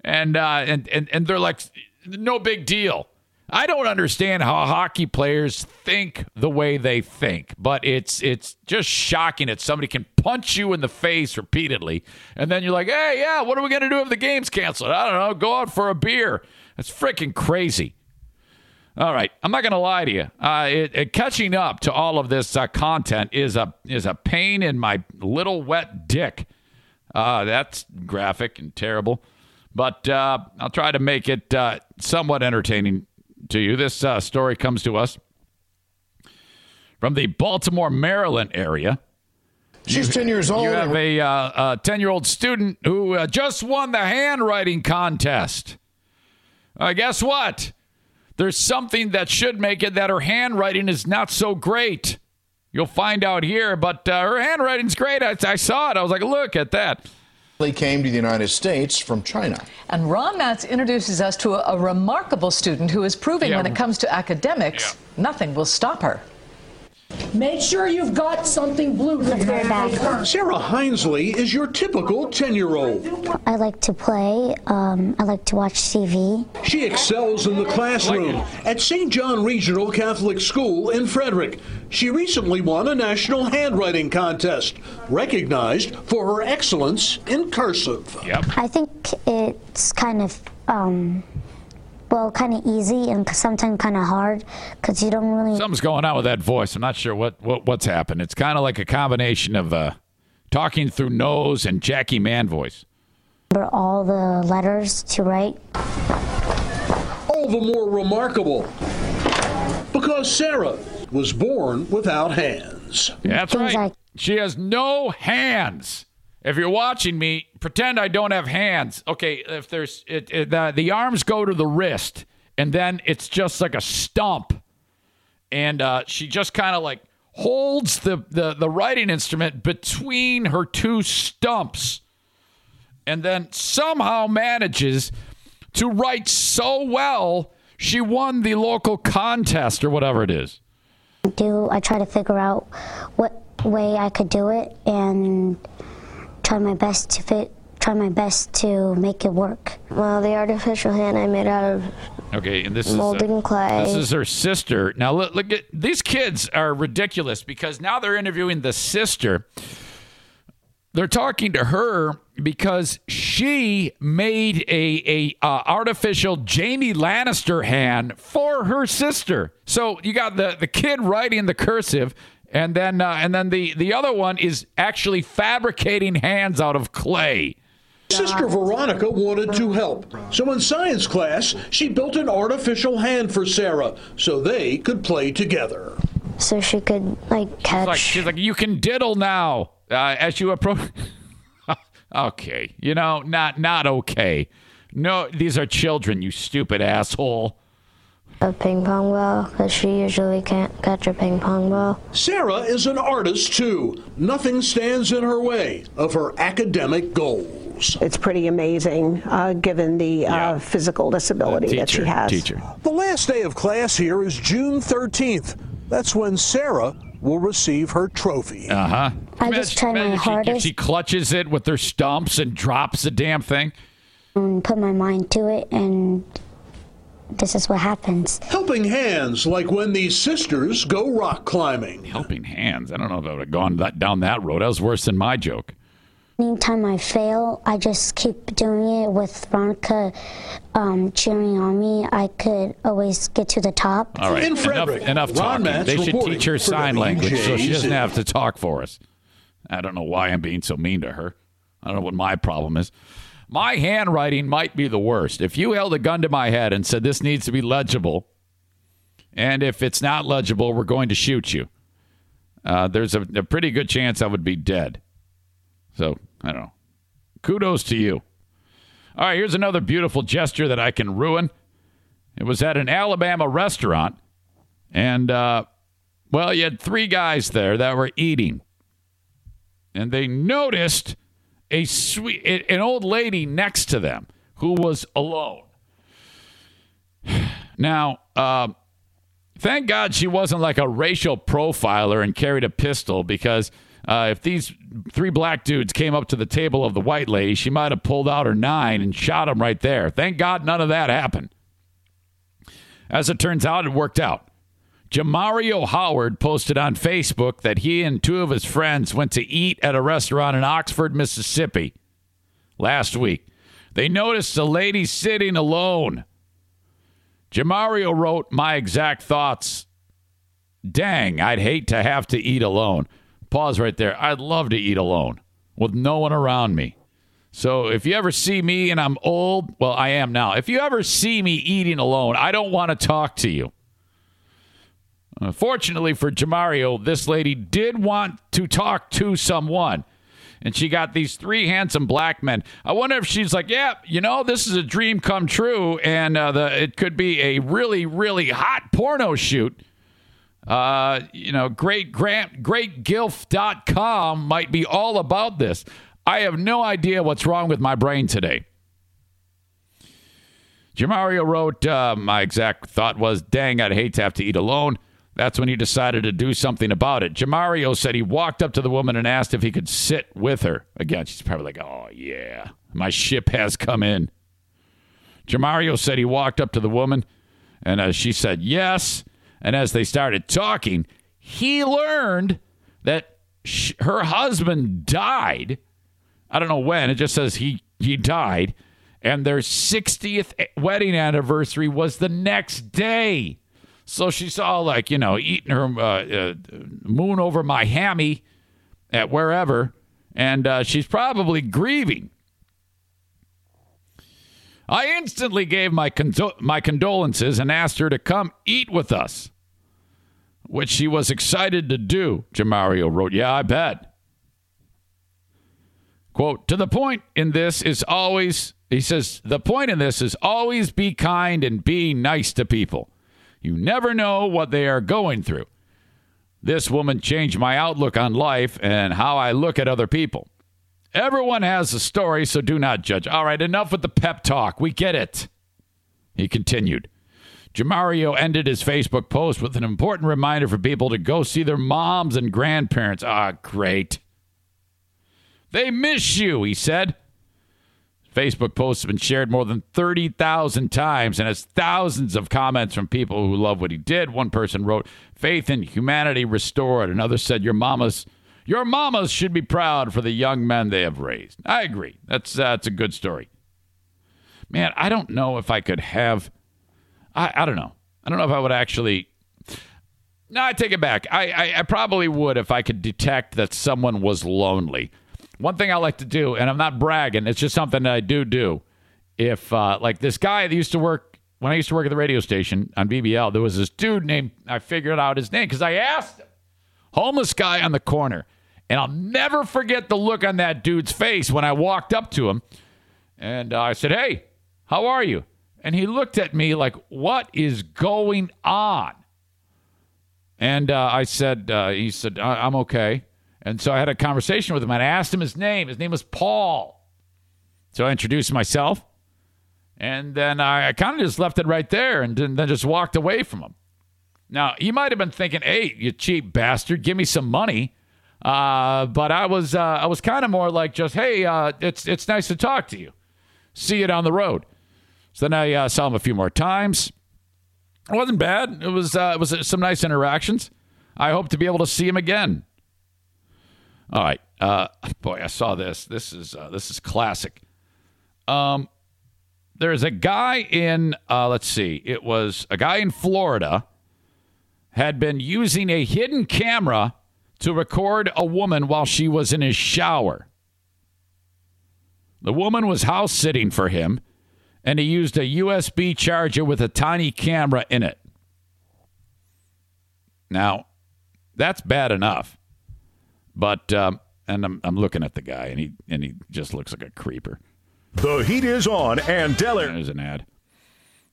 and uh, and and and they're like, no big deal. I don't understand how hockey players think the way they think, but it's it's just shocking that somebody can punch you in the face repeatedly, and then you're like, "Hey, yeah, what are we gonna do if the game's canceled? I don't know. Go out for a beer." That's freaking crazy. All right, I'm not gonna lie to you. Uh, it, it, catching up to all of this uh, content is a is a pain in my little wet dick. Uh, that's graphic and terrible, but uh, I'll try to make it uh, somewhat entertaining to you. This uh, story comes to us from the Baltimore, Maryland area. She's 10 years old. You have a 10 uh, year old student who uh, just won the handwriting contest. Uh, guess what? There's something that should make it that her handwriting is not so great. You'll find out here, but uh, her handwriting's great. I, I saw it. I was like, look at that came to the United States from China. And Ron Matz introduces us to a, a remarkable student who is proving yeah. when it comes to academics, yeah. nothing will stop her. Make sure you've got something blue. Back. Sarah Hinesley is your typical 10 year old. I like to play, um, I like to watch TV. She excels in the classroom at St. John Regional Catholic School in Frederick. She recently won a national handwriting contest, recognized for her excellence in cursive. Yep. I think it's kind of. Um, well, kind of easy and sometimes kind of hard because you don't really. Something's going on with that voice. I'm not sure what, what what's happened. It's kind of like a combination of uh, talking through nose and Jackie Mann voice. Remember all the letters to write. All the more remarkable because Sarah was born without hands. Yeah, that's Things right. Like- she has no hands. If you're watching me, pretend I don't have hands. Okay, if there's it, it, the, the arms go to the wrist, and then it's just like a stump, and uh, she just kind of like holds the, the the writing instrument between her two stumps, and then somehow manages to write so well she won the local contest or whatever it is. Do I try to figure out what way I could do it and try my best to fit try my best to make it work. Well, the artificial hand I made out of okay, and this molding is uh, clay. This is her sister. Now look, look at these kids are ridiculous because now they're interviewing the sister. They're talking to her because she made a a uh, artificial Jaime Lannister hand for her sister. So you got the the kid writing the cursive and then uh, and then the the other one is actually fabricating hands out of clay. Sister Veronica wanted to help. So in science class, she built an artificial hand for Sarah so they could play together. So she could like catch. She's like, she's like you can diddle now uh, as you approach. okay, you know, not not okay. No, these are children, you stupid asshole a ping pong ball because she usually can't catch a ping pong ball. Sarah is an artist too. Nothing stands in her way of her academic goals. It's pretty amazing uh, given the uh, yeah. physical disability teacher, that she has. Teacher. The last day of class here is June 13th. That's when Sarah will receive her trophy. Uh huh. I just try my hardest. She, she clutches it with her stumps and drops the damn thing. And put my mind to it and this is what happens. Helping hands, like when these sisters go rock climbing. Helping hands. I don't know if I would have gone that, down that road. That was worse than my joke. Anytime I fail, I just keep doing it with Veronica um, cheering on me. I could always get to the top. All right, enough, enough talking. They should teach her sign language so she doesn't have to talk for us. I don't know why I'm being so mean to her. I don't know what my problem is. My handwriting might be the worst. If you held a gun to my head and said this needs to be legible, and if it's not legible, we're going to shoot you, uh, there's a, a pretty good chance I would be dead. So, I don't know. Kudos to you. All right, here's another beautiful gesture that I can ruin. It was at an Alabama restaurant, and, uh, well, you had three guys there that were eating, and they noticed a sweet, an old lady next to them who was alone. Now, uh, thank God she wasn't like a racial profiler and carried a pistol because uh, if these three black dudes came up to the table of the white lady, she might have pulled out her nine and shot him right there. Thank God none of that happened. As it turns out, it worked out. Jamario Howard posted on Facebook that he and two of his friends went to eat at a restaurant in Oxford, Mississippi last week. They noticed a lady sitting alone. Jamario wrote my exact thoughts. Dang, I'd hate to have to eat alone. Pause right there. I'd love to eat alone with no one around me. So if you ever see me and I'm old, well, I am now. If you ever see me eating alone, I don't want to talk to you. Uh, fortunately for Jamario, this lady did want to talk to someone. And she got these three handsome black men. I wonder if she's like, yeah, you know, this is a dream come true. And uh, the, it could be a really, really hot porno shoot. Uh, you know, great grant, greatgilf.com might be all about this. I have no idea what's wrong with my brain today. Jamario wrote, uh, my exact thought was, dang, I'd hate to have to eat alone. That's when he decided to do something about it. Jamario said he walked up to the woman and asked if he could sit with her. Again, she's probably like, oh, yeah, my ship has come in. Jamario said he walked up to the woman and uh, she said yes. And as they started talking, he learned that sh- her husband died. I don't know when. It just says he, he died. And their 60th wedding anniversary was the next day. So she's all like, you know, eating her uh, uh, moon over my hammy at wherever, and uh, she's probably grieving. I instantly gave my condo- my condolences and asked her to come eat with us, which she was excited to do. Jamario wrote, "Yeah, I bet." Quote, to the point in this is always, he says, the point in this is always be kind and be nice to people. You never know what they are going through. This woman changed my outlook on life and how I look at other people. Everyone has a story, so do not judge. All right, enough with the pep talk. We get it. He continued. Jamario ended his Facebook post with an important reminder for people to go see their moms and grandparents. Ah, great. They miss you, he said. Facebook posts have been shared more than 30,000 times and has thousands of comments from people who love what he did. One person wrote, Faith in humanity restored. Another said, Your mamas. Your mamas should be proud for the young men they have raised. I agree. That's uh, that's a good story. Man, I don't know if I could have I, I don't know. I don't know if I would actually No, I take it back. I, I, I probably would if I could detect that someone was lonely. One thing I like to do, and I'm not bragging, it's just something that I do do. If, uh, like this guy that used to work, when I used to work at the radio station on BBL, there was this dude named, I figured out his name because I asked him, homeless guy on the corner. And I'll never forget the look on that dude's face when I walked up to him. And uh, I said, Hey, how are you? And he looked at me like, What is going on? And uh, I said, uh, He said, I'm okay. And so I had a conversation with him and I asked him his name. His name was Paul. So I introduced myself. And then I, I kind of just left it right there and then, then just walked away from him. Now, you might have been thinking, hey, you cheap bastard, give me some money. Uh, but I was uh, I was kind of more like just, hey, uh, it's it's nice to talk to you. See you down the road. So then I uh, saw him a few more times. It wasn't bad. It was uh, it was some nice interactions. I hope to be able to see him again. All right, uh, boy, I saw this. This is uh, this is classic. Um, there's a guy in uh, let's see, it was a guy in Florida had been using a hidden camera to record a woman while she was in his shower. The woman was house sitting for him, and he used a USB charger with a tiny camera in it. Now, that's bad enough, but um, and I'm, I'm looking at the guy, and he and he just looks like a creeper. The heat is on, and Deller. There's an ad,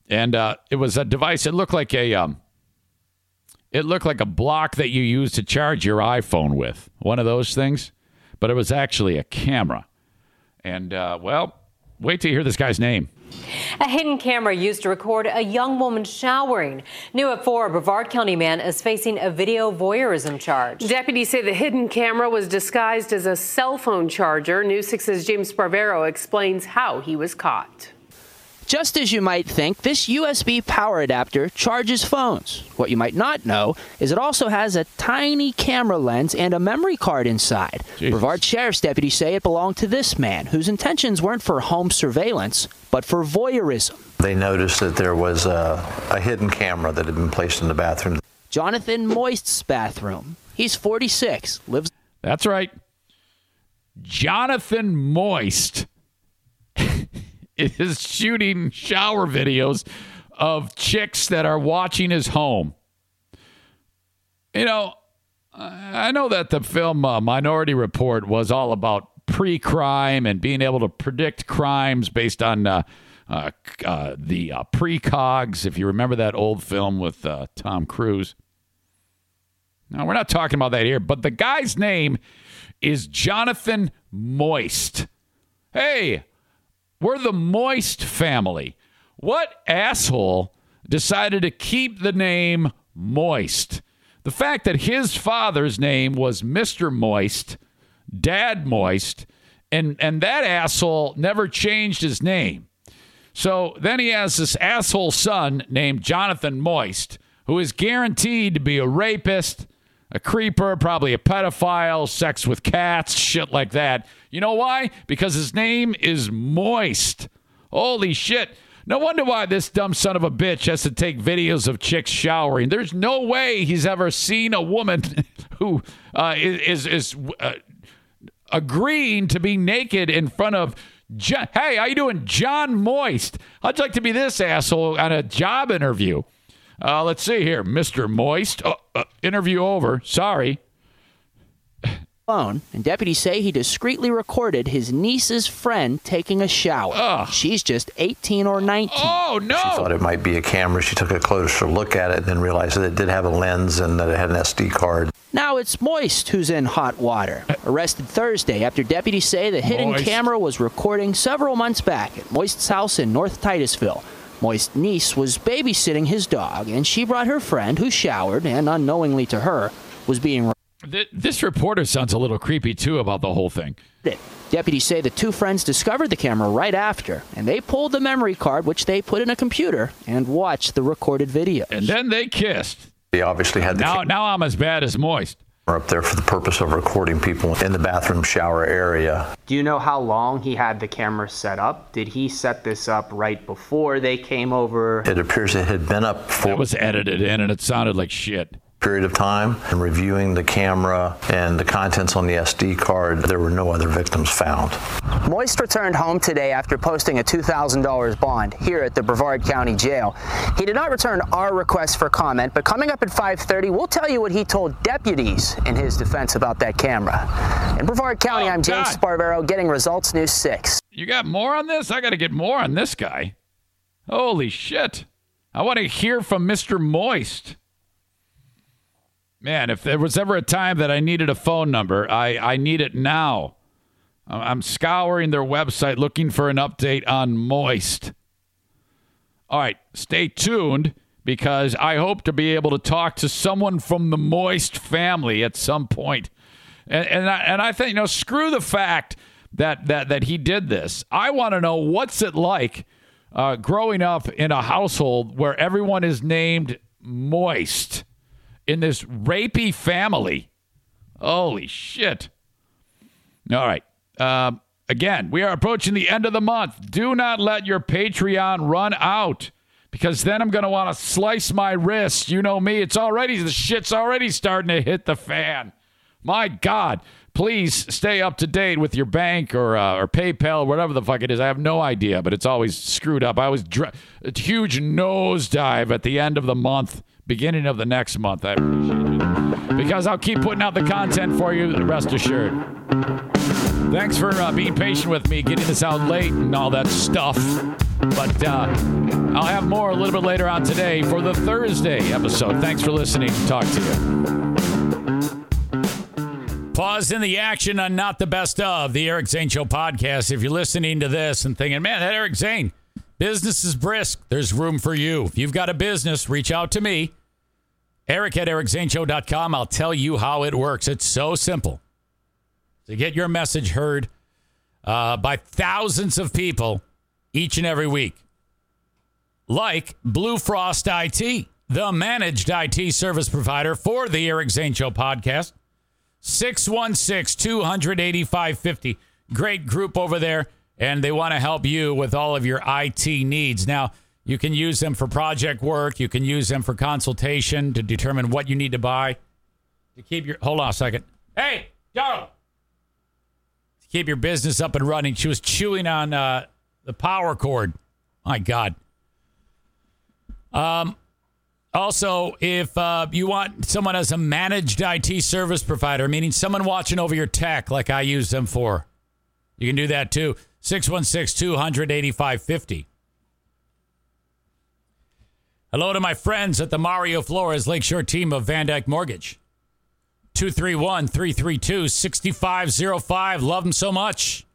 and uh, it was a device. It looked like a um, it looked like a block that you use to charge your iPhone with, one of those things, but it was actually a camera. And uh, well, wait till you hear this guy's name. A hidden camera used to record a young woman showering. New at 4, a Brevard County man is facing a video voyeurism charge. Deputies say the hidden camera was disguised as a cell phone charger. News 6's James Sparvero explains how he was caught. Just as you might think, this USB power adapter charges phones. What you might not know is it also has a tiny camera lens and a memory card inside. Jesus. Brevard Sheriff's deputies say it belonged to this man, whose intentions weren't for home surveillance, but for voyeurism. They noticed that there was a, a hidden camera that had been placed in the bathroom. Jonathan Moist's bathroom. He's 46, lives. That's right. Jonathan Moist is shooting shower videos of chicks that are watching his home. You know, I know that the film uh, Minority Report was all about pre crime and being able to predict crimes based on uh, uh, uh the uh, precogs. If you remember that old film with uh, Tom Cruise. Now, we're not talking about that here, but the guy's name is Jonathan Moist. Hey, we're the Moist family. What asshole decided to keep the name Moist? The fact that his father's name was Mr. Moist, Dad Moist, and, and that asshole never changed his name. So then he has this asshole son named Jonathan Moist, who is guaranteed to be a rapist, a creeper, probably a pedophile, sex with cats, shit like that. You know why? Because his name is Moist. Holy shit. No wonder why this dumb son of a bitch has to take videos of chicks showering. There's no way he's ever seen a woman who uh, is is uh, agreeing to be naked in front of. John. Hey, how you doing, John Moist? I'd like to be this asshole on a job interview. Uh, let's see here, Mr. Moist. Oh, uh, interview over. Sorry. Phone, and deputies say he discreetly recorded his niece's friend taking a shower. Ugh. She's just 18 or 19. Oh, no. She thought it might be a camera. She took a closer look at it and then realized that it did have a lens and that it had an SD card. Now it's Moist who's in hot water. Arrested Thursday after deputies say the hidden Moist. camera was recording several months back at Moist's house in North Titusville. Moist's niece was babysitting his dog, and she brought her friend, who showered and, unknowingly to her, was being. This reporter sounds a little creepy, too, about the whole thing. Deputies say the two friends discovered the camera right after, and they pulled the memory card, which they put in a computer, and watched the recorded video. And then they kissed. They obviously had the Now, now I'm as bad as Moist. Camera up there for the purpose of recording people in the bathroom shower area. Do you know how long he had the camera set up? Did he set this up right before they came over? It appears it had been up for It was edited in, and it sounded like shit. Period of time and reviewing the camera and the contents on the SD card, there were no other victims found. Moist returned home today after posting a $2,000 bond here at the Brevard County Jail. He did not return our request for comment, but coming up at 5:30, we'll tell you what he told deputies in his defense about that camera. In Brevard County, oh, I'm James Sparvero, getting Results News 6. You got more on this? I got to get more on this guy. Holy shit. I want to hear from Mr. Moist. Man, if there was ever a time that I needed a phone number, I, I need it now. I'm scouring their website looking for an update on Moist. All right, stay tuned because I hope to be able to talk to someone from the Moist family at some point. And and I, and I think you know, screw the fact that that that he did this. I want to know what's it like uh, growing up in a household where everyone is named Moist in this rapey family. Holy shit. All right. Um, again, we are approaching the end of the month. Do not let your Patreon run out because then I'm going to want to slice my wrist. You know me. It's already, the shit's already starting to hit the fan. My God. Please stay up to date with your bank or uh, or PayPal, whatever the fuck it is. I have no idea, but it's always screwed up. I always dr- a huge nosedive at the end of the month, beginning of the next month. I appreciate because I'll keep putting out the content for you. Rest assured. Thanks for uh, being patient with me, getting this out late and all that stuff. But uh, I'll have more a little bit later on today for the Thursday episode. Thanks for listening. Talk to you. Pause in the action on Not the Best of the Eric Zane Show podcast. If you're listening to this and thinking, man, that Eric Zane, business is brisk. There's room for you. If you've got a business, reach out to me. Eric at ericzaneshow.com. I'll tell you how it works. It's so simple. To get your message heard uh, by thousands of people each and every week. Like Blue Frost IT, the managed IT service provider for the Eric Zane podcast. 616 285 50. Great group over there, and they want to help you with all of your IT needs. Now, you can use them for project work, you can use them for consultation to determine what you need to buy to keep your. Hold on a second. Hey, Joe! To keep your business up and running. She was chewing on uh, the power cord. My God. Um, also, if uh, you want someone as a managed IT service provider, meaning someone watching over your tech like I use them for, you can do that too. 616 285 50. Hello to my friends at the Mario Flores Lakeshore team of VanDyk Mortgage. 231 332 6505. Love them so much.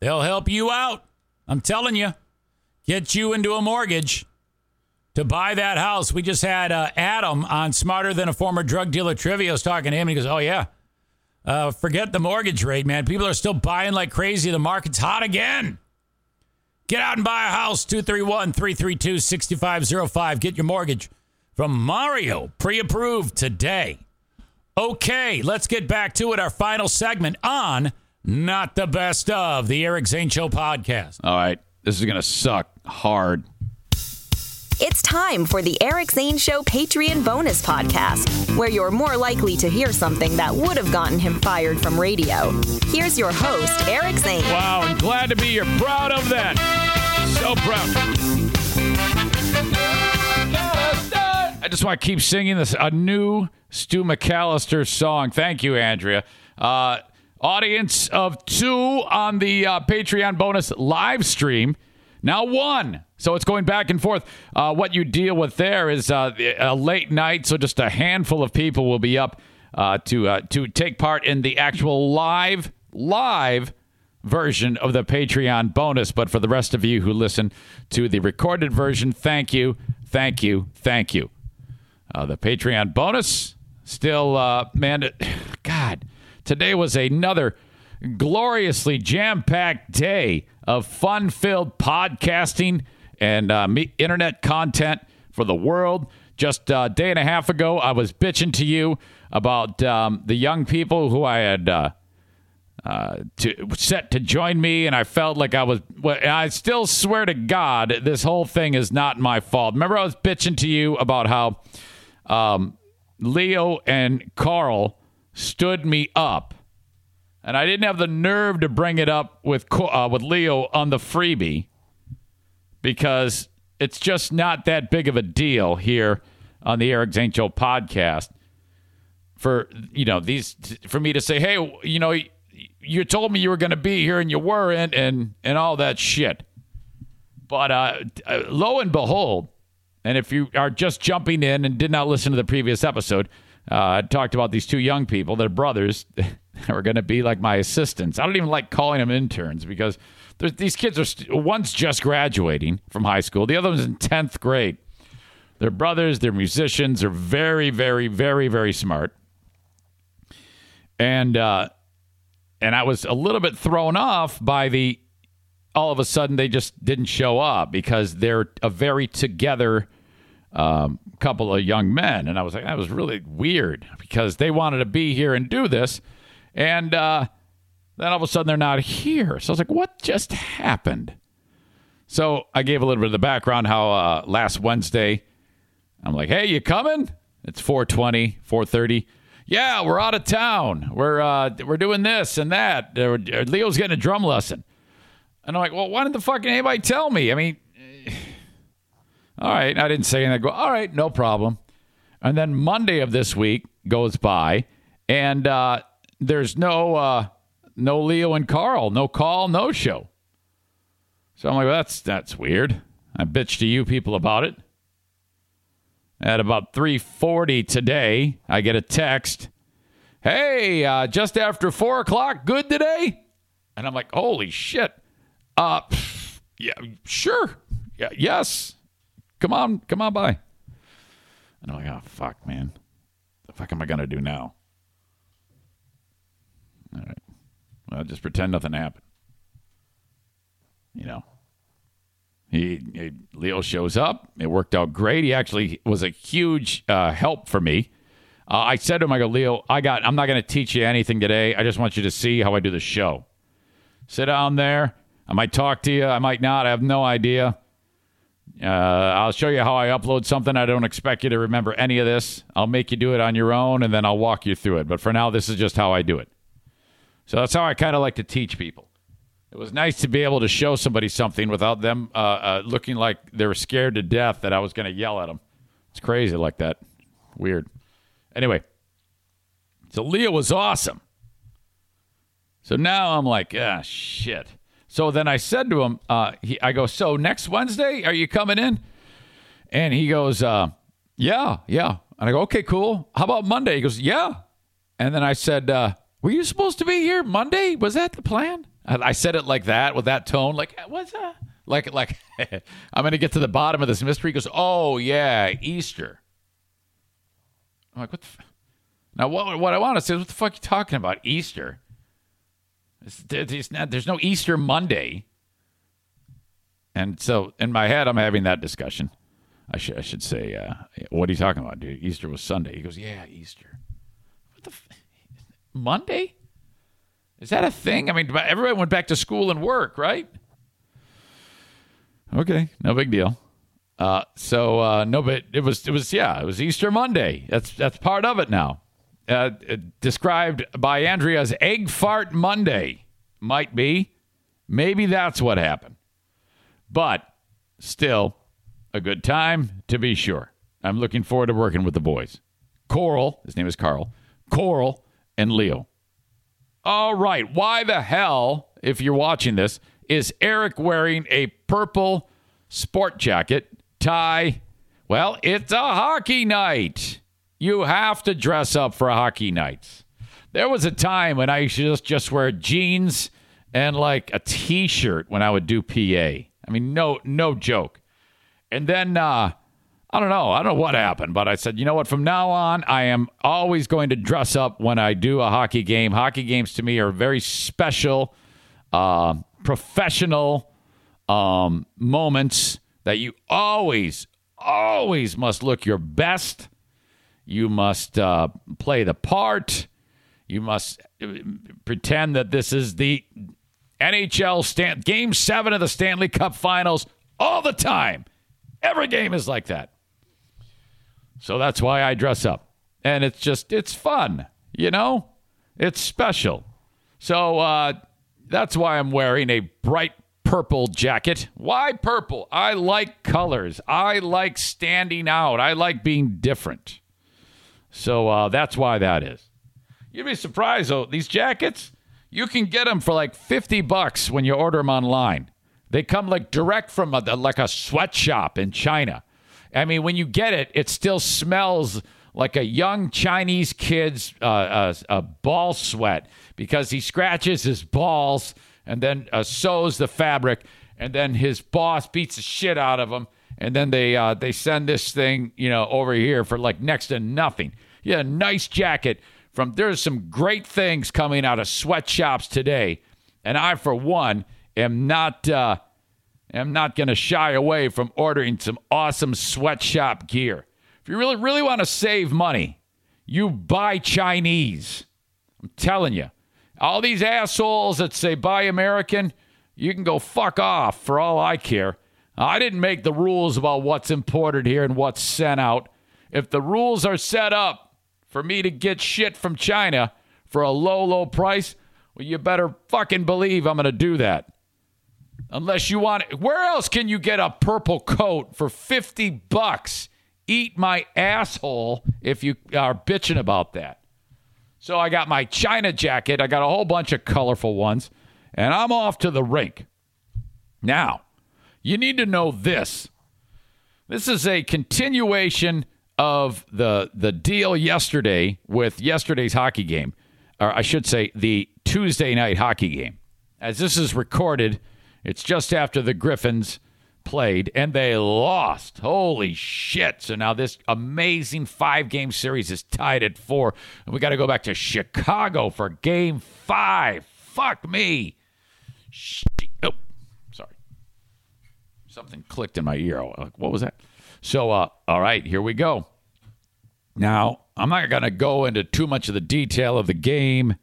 They'll help you out. I'm telling you, get you into a mortgage to buy that house. We just had uh, Adam on Smarter Than a Former Drug Dealer Trivia. I was talking to him, and he goes, Oh, yeah. Uh, forget the mortgage rate, man. People are still buying like crazy. The market's hot again. Get out and buy a house. 231 332 6505. Get your mortgage from Mario, pre approved today. Okay, let's get back to it. Our final segment on Not the Best of the Eric Zane Show podcast. All right, this is going to suck hard. It's time for the Eric Zane Show Patreon bonus podcast, where you're more likely to hear something that would have gotten him fired from radio. Here's your host, Eric Zane. Wow, I'm glad to be here. Proud of that. So proud. I just want to keep singing this a new Stu McAllister song. Thank you, Andrea. Uh, audience of two on the uh, Patreon bonus live stream. Now one. So it's going back and forth. Uh, what you deal with there is uh, a late night, so just a handful of people will be up uh, to uh, to take part in the actual live live version of the Patreon bonus. But for the rest of you who listen to the recorded version, thank you, thank you, thank you. Uh, the Patreon bonus still, uh, man, God, today was another gloriously jam packed day of fun filled podcasting and uh, me- internet content for the world. Just a day and a half ago, I was bitching to you about um, the young people who I had uh, uh, to, set to join me, and I felt like I was. Well, I still swear to God, this whole thing is not my fault. Remember, I was bitching to you about how um, Leo and Carl stood me up and I didn't have the nerve to bring it up with uh, with Leo on the freebie because it's just not that big of a deal here on the Eric Zane podcast for you know these for me to say, hey, you know, you told me you were going to be here and you weren't, and and all that shit. But uh, lo and behold, and if you are just jumping in and did not listen to the previous episode, uh, I talked about these two young people, their brothers, that are going to be like my assistants. I don't even like calling them interns because these kids are st- one's just graduating from high school, the other one's in tenth grade. They're brothers. They're musicians. They're very, very, very, very smart. And uh, and I was a little bit thrown off by the all of a sudden they just didn't show up because they're a very together um, couple of young men. And I was like, that was really weird because they wanted to be here and do this. And uh, then all of a sudden they're not here. So I was like, what just happened? So I gave a little bit of the background how uh, last Wednesday, I'm like, hey, you coming? It's 420, 430. Yeah, we're out of town. We're uh, we're doing this and that. Uh, Leo's getting a drum lesson. And I'm like, well, why didn't the fucking anybody tell me? I mean, all right. I didn't say anything. I go, all right, no problem. And then Monday of this week goes by, and uh, there's no uh, no Leo and Carl, no call, no show. So I'm like, well, that's that's weird. I bitched to you people about it. At about 3:40 today, I get a text. Hey, uh, just after four o'clock, good today? And I'm like, holy shit. Uh, yeah, sure. Yeah, yes. Come on, come on by. And I'm like, oh fuck, man. The fuck am I gonna do now? All right. Just pretend nothing happened. You know. He, he, Leo shows up. It worked out great. He actually was a huge uh, help for me. Uh, I said to him, "I go, Leo, I got. I'm not going to teach you anything today. I just want you to see how I do the show. Sit down there. I might talk to you. I might not. I have no idea. Uh, I'll show you how I upload something. I don't expect you to remember any of this. I'll make you do it on your own, and then I'll walk you through it. But for now, this is just how I do it. So that's how I kind of like to teach people. It was nice to be able to show somebody something without them uh, uh, looking like they were scared to death that I was going to yell at them. It's crazy like that. Weird. Anyway, so Leo was awesome. So now I'm like, ah, shit. So then I said to him, uh, he, I go, so next Wednesday, are you coming in? And he goes, uh, yeah, yeah. And I go, okay, cool. How about Monday? He goes, yeah. And then I said, uh, were you supposed to be here Monday? Was that the plan? And I said it like that with that tone, like, what's that? Like, like I'm to get to the bottom of this mystery. He goes, oh, yeah, Easter. I'm like, what the f-? Now, what, what I want to say is, what the fuck are you talking about? Easter? Not, there's no Easter Monday. And so in my head, I'm having that discussion. I should, I should say, uh, what are you talking about, dude? Easter was Sunday. He goes, yeah, Easter. Monday? Is that a thing? I mean, everybody went back to school and work, right? Okay, no big deal. Uh, so uh, no, but it was it was yeah, it was Easter Monday. That's that's part of it now uh, described by Andrea as Egg Fart Monday. Might be. Maybe that's what happened. But still, a good time to be sure. I'm looking forward to working with the boys. Coral, his name is Carl, Coral, and Leo. All right, why the hell, if you're watching this, is Eric wearing a purple sport jacket, tie? Well, it's a hockey night. You have to dress up for hockey nights. There was a time when I used to just, just wear jeans and like a t-shirt when I would do PA. I mean, no, no joke. And then uh, I don't know, I don't know what happened, but I said, you know what? From now on, I am always going to dress up when I do a hockey game. Hockey games to me are very special, uh, professional um, moments that you always, always must look your best you must uh, play the part. You must uh, pretend that this is the NHL stand game seven of the Stanley Cup Finals all the time. Every game is like that. So that's why I dress up. And it's just, it's fun, you know? It's special. So uh, that's why I'm wearing a bright purple jacket. Why purple? I like colors. I like standing out. I like being different. So uh, that's why that is. You'd be surprised though. These jackets, you can get them for like fifty bucks when you order them online. They come like direct from a, like a sweatshop in China. I mean, when you get it, it still smells like a young Chinese kid's uh, uh, a ball sweat because he scratches his balls and then uh, sews the fabric, and then his boss beats the shit out of him and then they uh, they send this thing you know over here for like next to nothing. Yeah, nice jacket from. There's some great things coming out of sweatshops today, and I for one am not uh, am not going to shy away from ordering some awesome sweatshop gear. If you really really want to save money, you buy Chinese. I'm telling you. All these assholes that say buy American, you can go fuck off for all I care. I didn't make the rules about what's imported here and what's sent out. If the rules are set up for me to get shit from China for a low, low price, well, you better fucking believe I'm going to do that. Unless you want it. Where else can you get a purple coat for 50 bucks? Eat my asshole if you are bitching about that. So I got my China jacket. I got a whole bunch of colorful ones, and I'm off to the rink. Now, you need to know this. This is a continuation of the the deal yesterday with yesterday's hockey game, or I should say the Tuesday night hockey game. As this is recorded, it's just after the Griffins played and they lost. Holy shit. So now this amazing five game series is tied at four. And we got to go back to Chicago for game five. Fuck me. Shit. Oh, sorry. Something clicked in my ear. What was that? So, uh, all right, here we go. Now, I'm not going to go into too much of the detail of the game.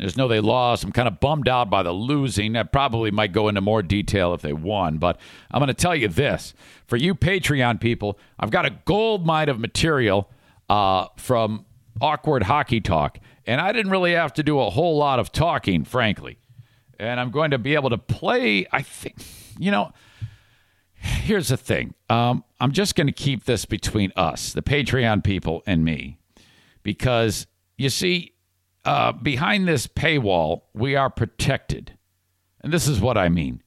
There's know they lost. I'm kind of bummed out by the losing. I probably might go into more detail if they won, but I'm going to tell you this. For you Patreon people, I've got a gold mine of material uh, from Awkward Hockey Talk, and I didn't really have to do a whole lot of talking, frankly. And I'm going to be able to play, I think, you know, here's the thing. Um, I'm just going to keep this between us, the Patreon people, and me, because you see, uh, behind this paywall, we are protected. And this is what I mean.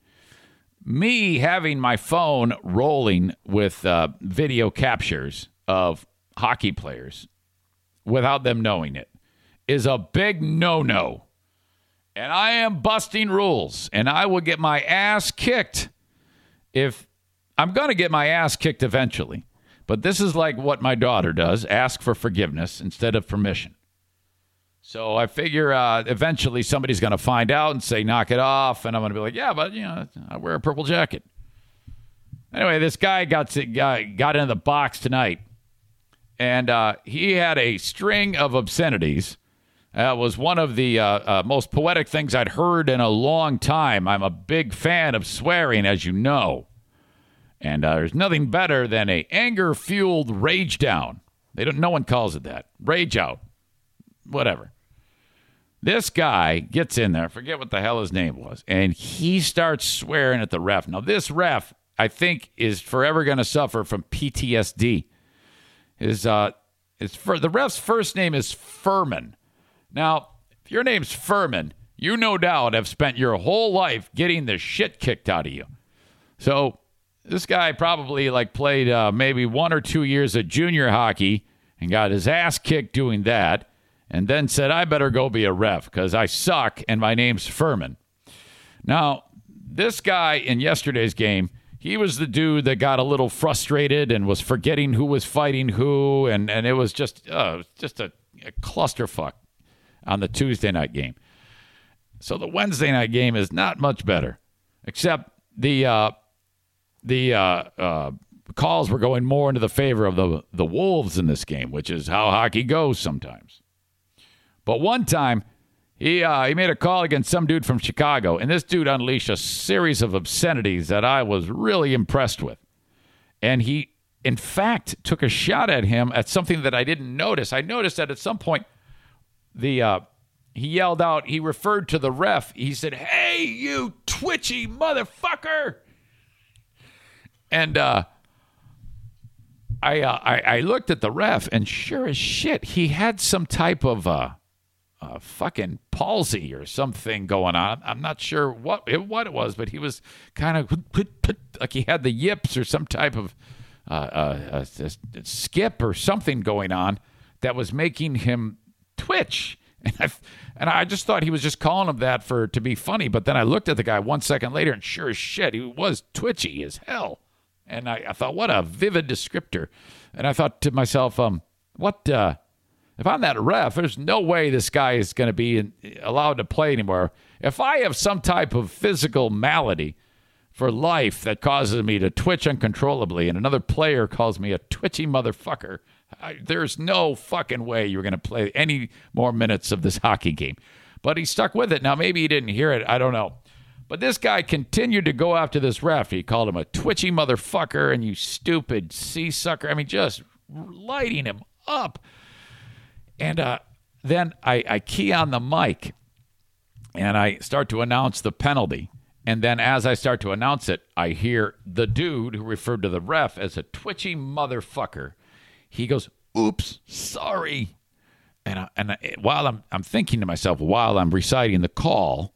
Me having my phone rolling with uh, video captures of hockey players without them knowing it is a big no no. And I am busting rules, and I will get my ass kicked if I'm going to get my ass kicked eventually. But this is like what my daughter does ask for forgiveness instead of permission. So I figure uh, eventually somebody's going to find out and say, knock it off. And I'm going to be like, yeah, but, you know, I wear a purple jacket. Anyway, this guy got, to, got, got into the box tonight. And uh, he had a string of obscenities. That was one of the uh, uh, most poetic things I'd heard in a long time. I'm a big fan of swearing, as you know. And uh, there's nothing better than a anger fueled rage down. They don't. No one calls it that. Rage out. Whatever. This guy gets in there, forget what the hell his name was, and he starts swearing at the ref. Now, this ref, I think, is forever going to suffer from PTSD. His, uh, his the ref's first name is Furman. Now, if your name's Furman, you no doubt have spent your whole life getting the shit kicked out of you. So, this guy probably like played uh, maybe one or two years of junior hockey and got his ass kicked doing that and then said, I better go be a ref because I suck and my name's Furman. Now, this guy in yesterday's game, he was the dude that got a little frustrated and was forgetting who was fighting who, and, and it was just uh, just a, a clusterfuck on the Tuesday night game. So the Wednesday night game is not much better, except the uh, the uh, uh, calls were going more into the favor of the the Wolves in this game, which is how hockey goes sometimes. But one time, he uh, he made a call against some dude from Chicago, and this dude unleashed a series of obscenities that I was really impressed with. And he, in fact, took a shot at him at something that I didn't notice. I noticed that at some point, the uh, he yelled out. He referred to the ref. He said, "Hey, you twitchy motherfucker!" And uh, I, uh, I I looked at the ref, and sure as shit, he had some type of uh, uh, fucking palsy or something going on. I'm not sure what it, what it was, but he was kind of like he had the yips or some type of uh, uh, skip or something going on that was making him twitch. And I, and I just thought he was just calling him that for to be funny. But then I looked at the guy one second later, and sure as shit, he was twitchy as hell. And I, I thought, what a vivid descriptor. And I thought to myself, um, what uh, If I'm that ref, there's no way this guy is going to be allowed to play anymore. If I have some type of physical malady for life that causes me to twitch uncontrollably, and another player calls me a twitchy motherfucker, I, there's no fucking way you're going to play any more minutes of this hockey game. But he stuck with it. Now, maybe he didn't hear it. I don't know. But this guy continued to go after this ref. He called him a twitchy motherfucker and you stupid sea sucker. I mean, just lighting him up. And uh, then I, I key on the mic and I start to announce the penalty. And then as I start to announce it, I hear the dude who referred to the ref as a twitchy motherfucker. He goes, "Oops, sorry." And I, and I, while I'm I'm thinking to myself while I'm reciting the call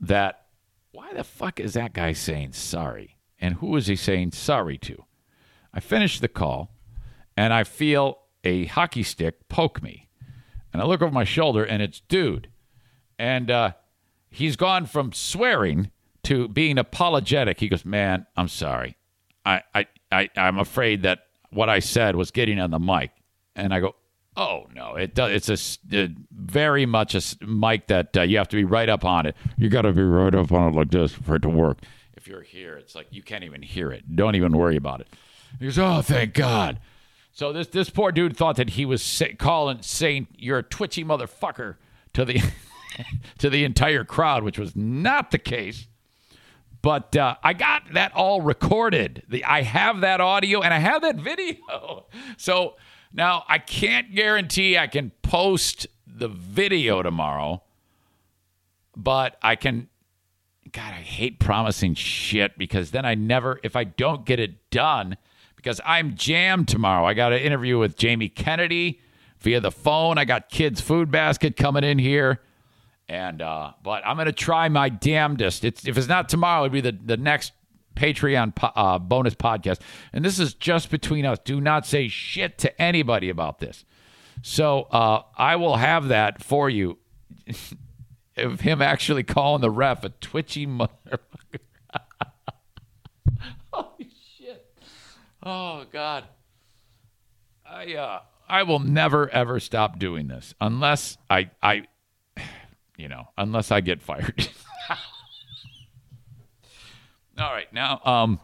that why the fuck is that guy saying sorry? And who is he saying sorry to? I finish the call and I feel a hockey stick poke me. And I look over my shoulder and it's dude. And uh, he's gone from swearing to being apologetic. He goes, Man, I'm sorry. I, I, I, I'm afraid that what I said was getting on the mic. And I go, Oh no, it does. It's a, a very much a mic that uh, you have to be right up on it. You got to be right up on it like this for it to work. If you're here, it's like you can't even hear it. Don't even worry about it. He goes, "Oh, thank God." So this this poor dude thought that he was say, calling saying you're a twitchy motherfucker to the to the entire crowd, which was not the case. But uh, I got that all recorded. The, I have that audio and I have that video. So now I can't guarantee I can post the video tomorrow, but I can. God, I hate promising shit because then I never, if I don't get it done, because I'm jammed tomorrow. I got an interview with Jamie Kennedy via the phone. I got kids' food basket coming in here. And uh, but I'm gonna try my damnedest. It's if it's not tomorrow, it'll be the the next Patreon po- uh, bonus podcast. And this is just between us. Do not say shit to anybody about this. So uh, I will have that for you. of him actually calling the ref a twitchy motherfucker. Holy shit! Oh God. I uh I will never ever stop doing this unless I I you know, unless I get fired. All right, now, um,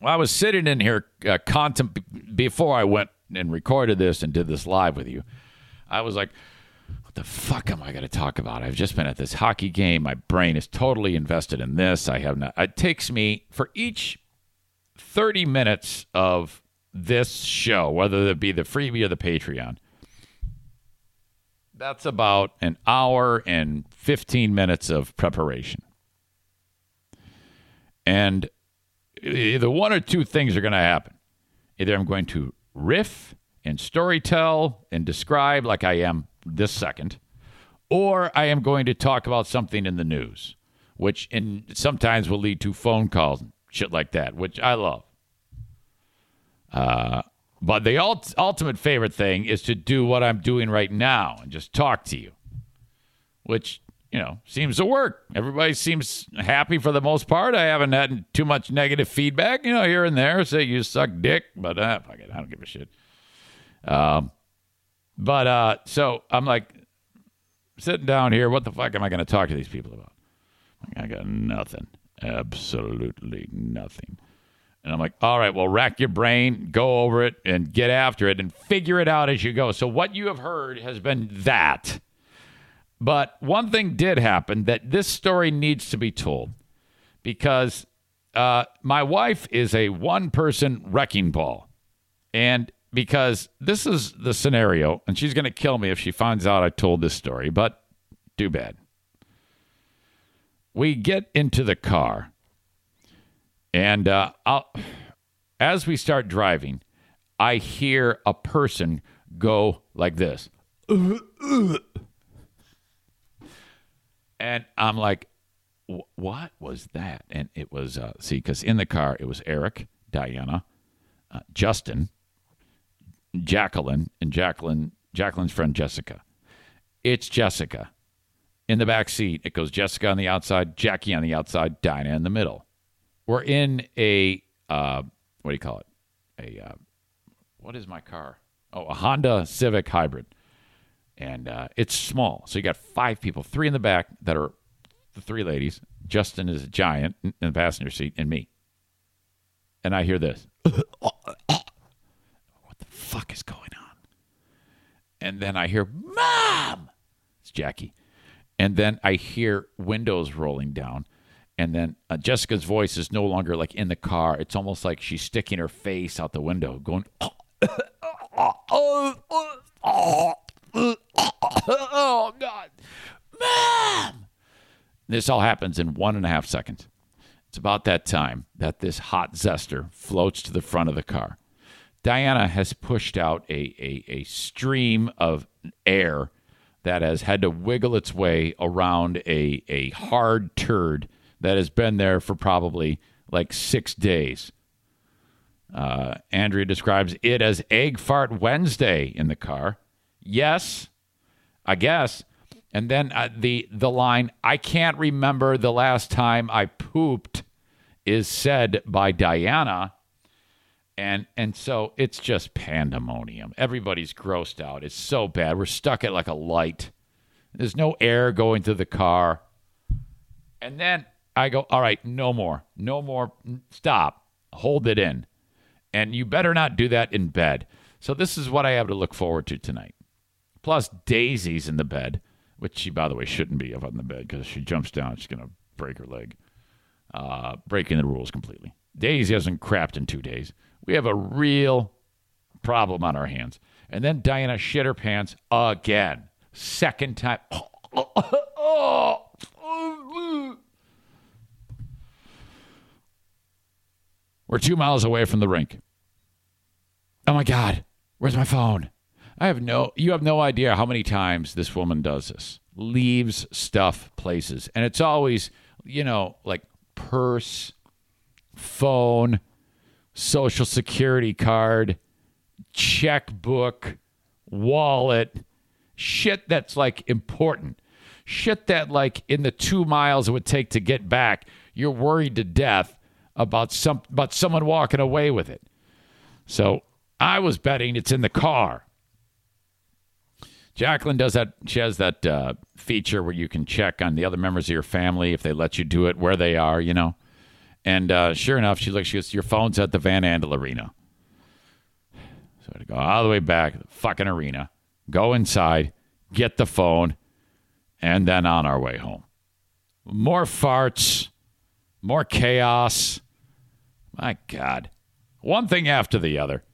well, I was sitting in here uh, contemp- before I went and recorded this and did this live with you. I was like, what the fuck am I going to talk about? I've just been at this hockey game. My brain is totally invested in this. I have not. It takes me for each 30 minutes of this show, whether it be the freebie or the Patreon, that's about an hour and 15 minutes of preparation. And either one or two things are going to happen. Either I'm going to riff and storytell and describe like I am this second, or I am going to talk about something in the news, which in sometimes will lead to phone calls shit like that, which I love. Uh, but the ult- ultimate favorite thing is to do what I'm doing right now and just talk to you, which, you know, seems to work. Everybody seems happy for the most part. I haven't had too much negative feedback, you know, here and there. Say you suck dick, but uh, fuck it, I don't give a shit. Um, but uh, so I'm like sitting down here. What the fuck am I going to talk to these people about? I got nothing. Absolutely nothing. And I'm like, all right, well, rack your brain, go over it, and get after it, and figure it out as you go. So, what you have heard has been that. But one thing did happen that this story needs to be told because uh, my wife is a one person wrecking ball. And because this is the scenario, and she's going to kill me if she finds out I told this story, but too bad. We get into the car and uh, as we start driving, I hear a person go like this. And I'm like, what was that? And it was, uh, see, because in the car, it was Eric, Diana, uh, Justin, Jacqueline, and Jacqueline, Jacqueline's friend Jessica. It's Jessica. In the back seat, it goes Jessica on the outside, Jackie on the outside, Diana in the middle we're in a uh, what do you call it? A uh, what is my car? Oh, a Honda Civic Hybrid. And uh, it's small. So you got five people, three in the back that are the three ladies. Justin is a giant in the passenger seat, and me. And I hear this. what the fuck is going on? And then I hear, Mom! It's Jackie. And then I hear windows rolling down. And then uh, Jessica's voice is no longer like in the car. It's almost like she's sticking her face out the window, going, oh, God. Mom! This all happens in one and a half seconds. It's about that time that this hot zester floats to the front of the car. Diana has pushed out a, a, a stream of air that has had to wiggle its way around a, a hard turd that has been there for probably like six days. Uh, Andrea describes it as Egg Fart Wednesday in the car. Yes, I guess. And then uh, the the line "I can't remember the last time I pooped" is said by Diana, and and so it's just pandemonium. Everybody's grossed out. It's so bad. We're stuck at like a light. There's no air going through the car. And then I go, all right, no more, no more. Stop. Hold it in. And you better not do that in bed. So this is what I have to look forward to tonight. Plus, Daisy's in the bed, which she, by the way, shouldn't be up on the bed because she jumps down, she's going to break her leg. Uh, breaking the rules completely. Daisy hasn't crapped in two days. We have a real problem on our hands. And then Diana shit her pants again. Second time. We're two miles away from the rink. Oh my God, where's my phone? I have no, you have no idea how many times this woman does this. Leaves stuff places. And it's always, you know, like purse, phone, social security card, checkbook, wallet, shit that's like important. Shit that, like, in the two miles it would take to get back, you're worried to death about some about someone walking away with it. So I was betting it's in the car. Jacqueline does that. She has that uh, feature where you can check on the other members of your family if they let you do it, where they are, you know. And uh, sure enough, she looks. She goes, "Your phone's at the Van Andel Arena." So I had to go all the way back, the fucking arena, go inside, get the phone, and then on our way home. More farts, more chaos. My God. One thing after the other.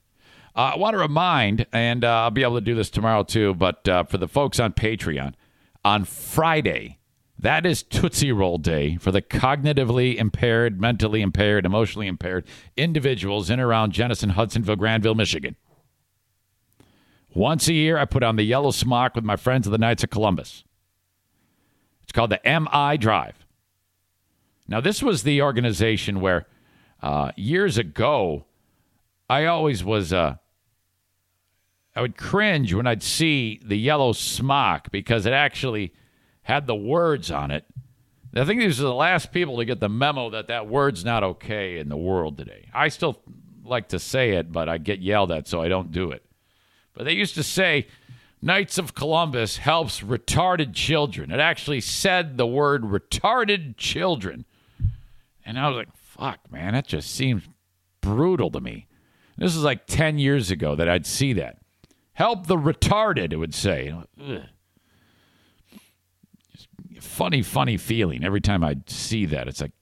Uh, I want to remind, and uh, I'll be able to do this tomorrow too, but uh, for the folks on Patreon, on Friday, that is Tootsie Roll Day for the cognitively impaired, mentally impaired, emotionally impaired individuals in and around Jenison, Hudsonville, Grandville, Michigan. Once a year, I put on the yellow smock with my friends of the Knights of Columbus. It's called the MI Drive. Now, this was the organization where uh, years ago, I always was, uh, I would cringe when I'd see the yellow smock because it actually had the words on it. I think these are the last people to get the memo that that word's not okay in the world today. I still like to say it, but I get yelled at, so I don't do it. But they used to say, Knights of Columbus helps retarded children. It actually said the word retarded children. And I was like, fuck, man, that just seems brutal to me. This is like 10 years ago that I'd see that. Help the retarded, it would say. Funny, funny feeling every time I see that. It's like,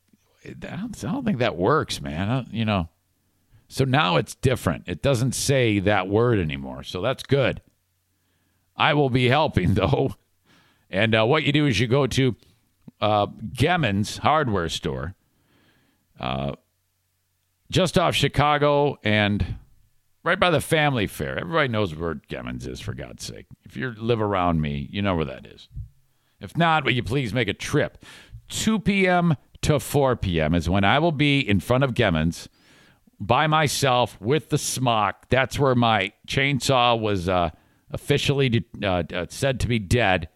I don't, I don't think that works, man. you know. So now it's different. It doesn't say that word anymore. So that's good. I will be helping, though. And uh, what you do is you go to uh, Gemmen's hardware store, uh, just off Chicago and right by the Family Fare. Everybody knows where Gemmen's is, for God's sake. If you live around me, you know where that is. If not, will you please make a trip? 2 p.m. to 4 p.m. is when I will be in front of Gemmen's by myself with the smock. That's where my chainsaw was uh, officially uh, uh, said to be dead.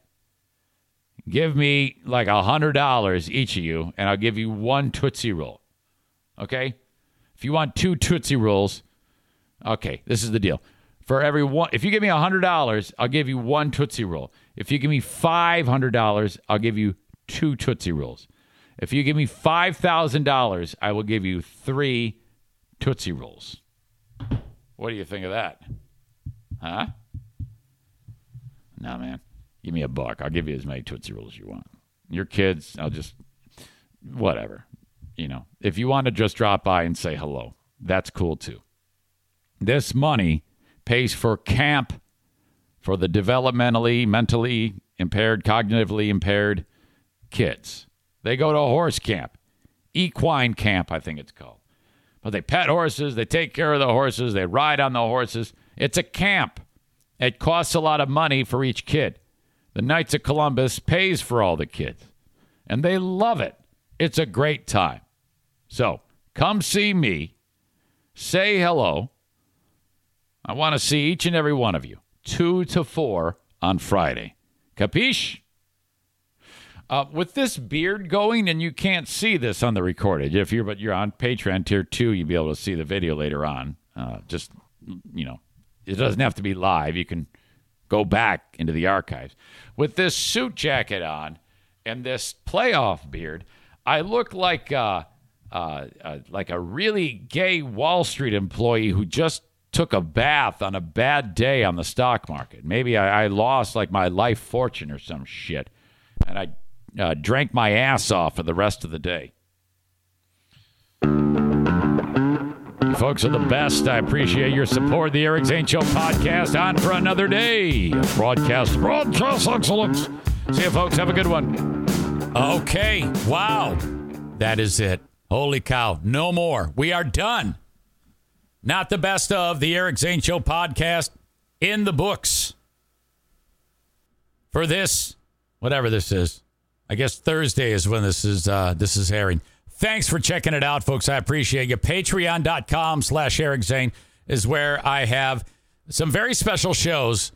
Give me like a hundred dollars each of you, and I'll give you one Tootsie Roll. Okay? If you want two Tootsie Rolls, okay, this is the deal. For every one, if you give me a $100, I'll give you one Tootsie Roll. If you give me $500, I'll give you two Tootsie Rolls. If you give me $5,000, I will give you three Tootsie Rolls. What do you think of that? Huh? No, man. Give me a buck. I'll give you as many Tootsie Rolls as you want. Your kids, I'll just, whatever. You know, if you want to just drop by and say hello, that's cool too. This money pays for camp for the developmentally, mentally impaired, cognitively impaired kids. They go to a horse camp, equine camp, I think it's called. But they pet horses, they take care of the horses, they ride on the horses. It's a camp. It costs a lot of money for each kid. The Knights of Columbus pays for all the kids, and they love it. It's a great time. So come see me, say hello. I want to see each and every one of you, 2 to 4 on Friday. Capiche? Uh, with this beard going, and you can't see this on the recorded. If you're but you're on Patreon tier two, you'll be able to see the video later on. Uh, just you know, it doesn't have to be live. You can go back into the archives. With this suit jacket on and this playoff beard, I look like uh, uh, uh, like a really gay Wall Street employee who just took a bath on a bad day on the stock market. Maybe I, I lost like my life fortune or some shit, and I uh, drank my ass off for the rest of the day. You folks are the best. I appreciate your support. The Eric Zane Show podcast on for another day. Broadcast, broadcast excellence. See you, folks. Have a good one. Okay. Wow. That is it. Holy cow. No more. We are done. Not the best of the Eric Zane Show podcast in the books. For this, whatever this is, I guess Thursday is when this is uh, this is airing. Thanks for checking it out, folks. I appreciate you. Patreon.com slash Eric Zane is where I have some very special shows.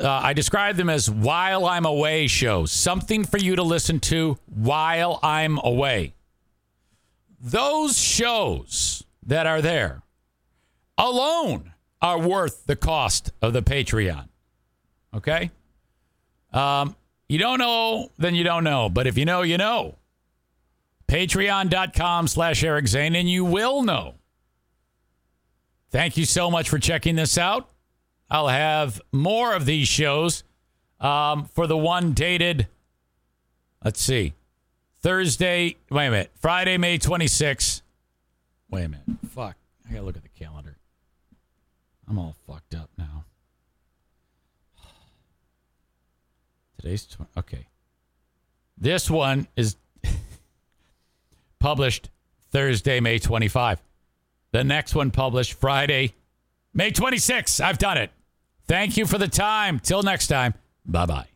Uh, I describe them as while I'm away shows. Something for you to listen to while I'm away. Those shows that are there alone are worth the cost of the Patreon. Okay? Um, you don't know, then you don't know. But if you know, you know. Patreon.com slash Eric Zane, and you will know. Thank you so much for checking this out. I'll have more of these shows um, for the one dated, let's see, Thursday, wait a minute, Friday, May 26th. Wait a minute. Fuck. I got to look at the calendar. I'm all fucked up now. Today's, tw- okay. This one is published Thursday, May 25. The next one published Friday, May 26. I've done it. Thank you for the time. Till next time. Bye bye.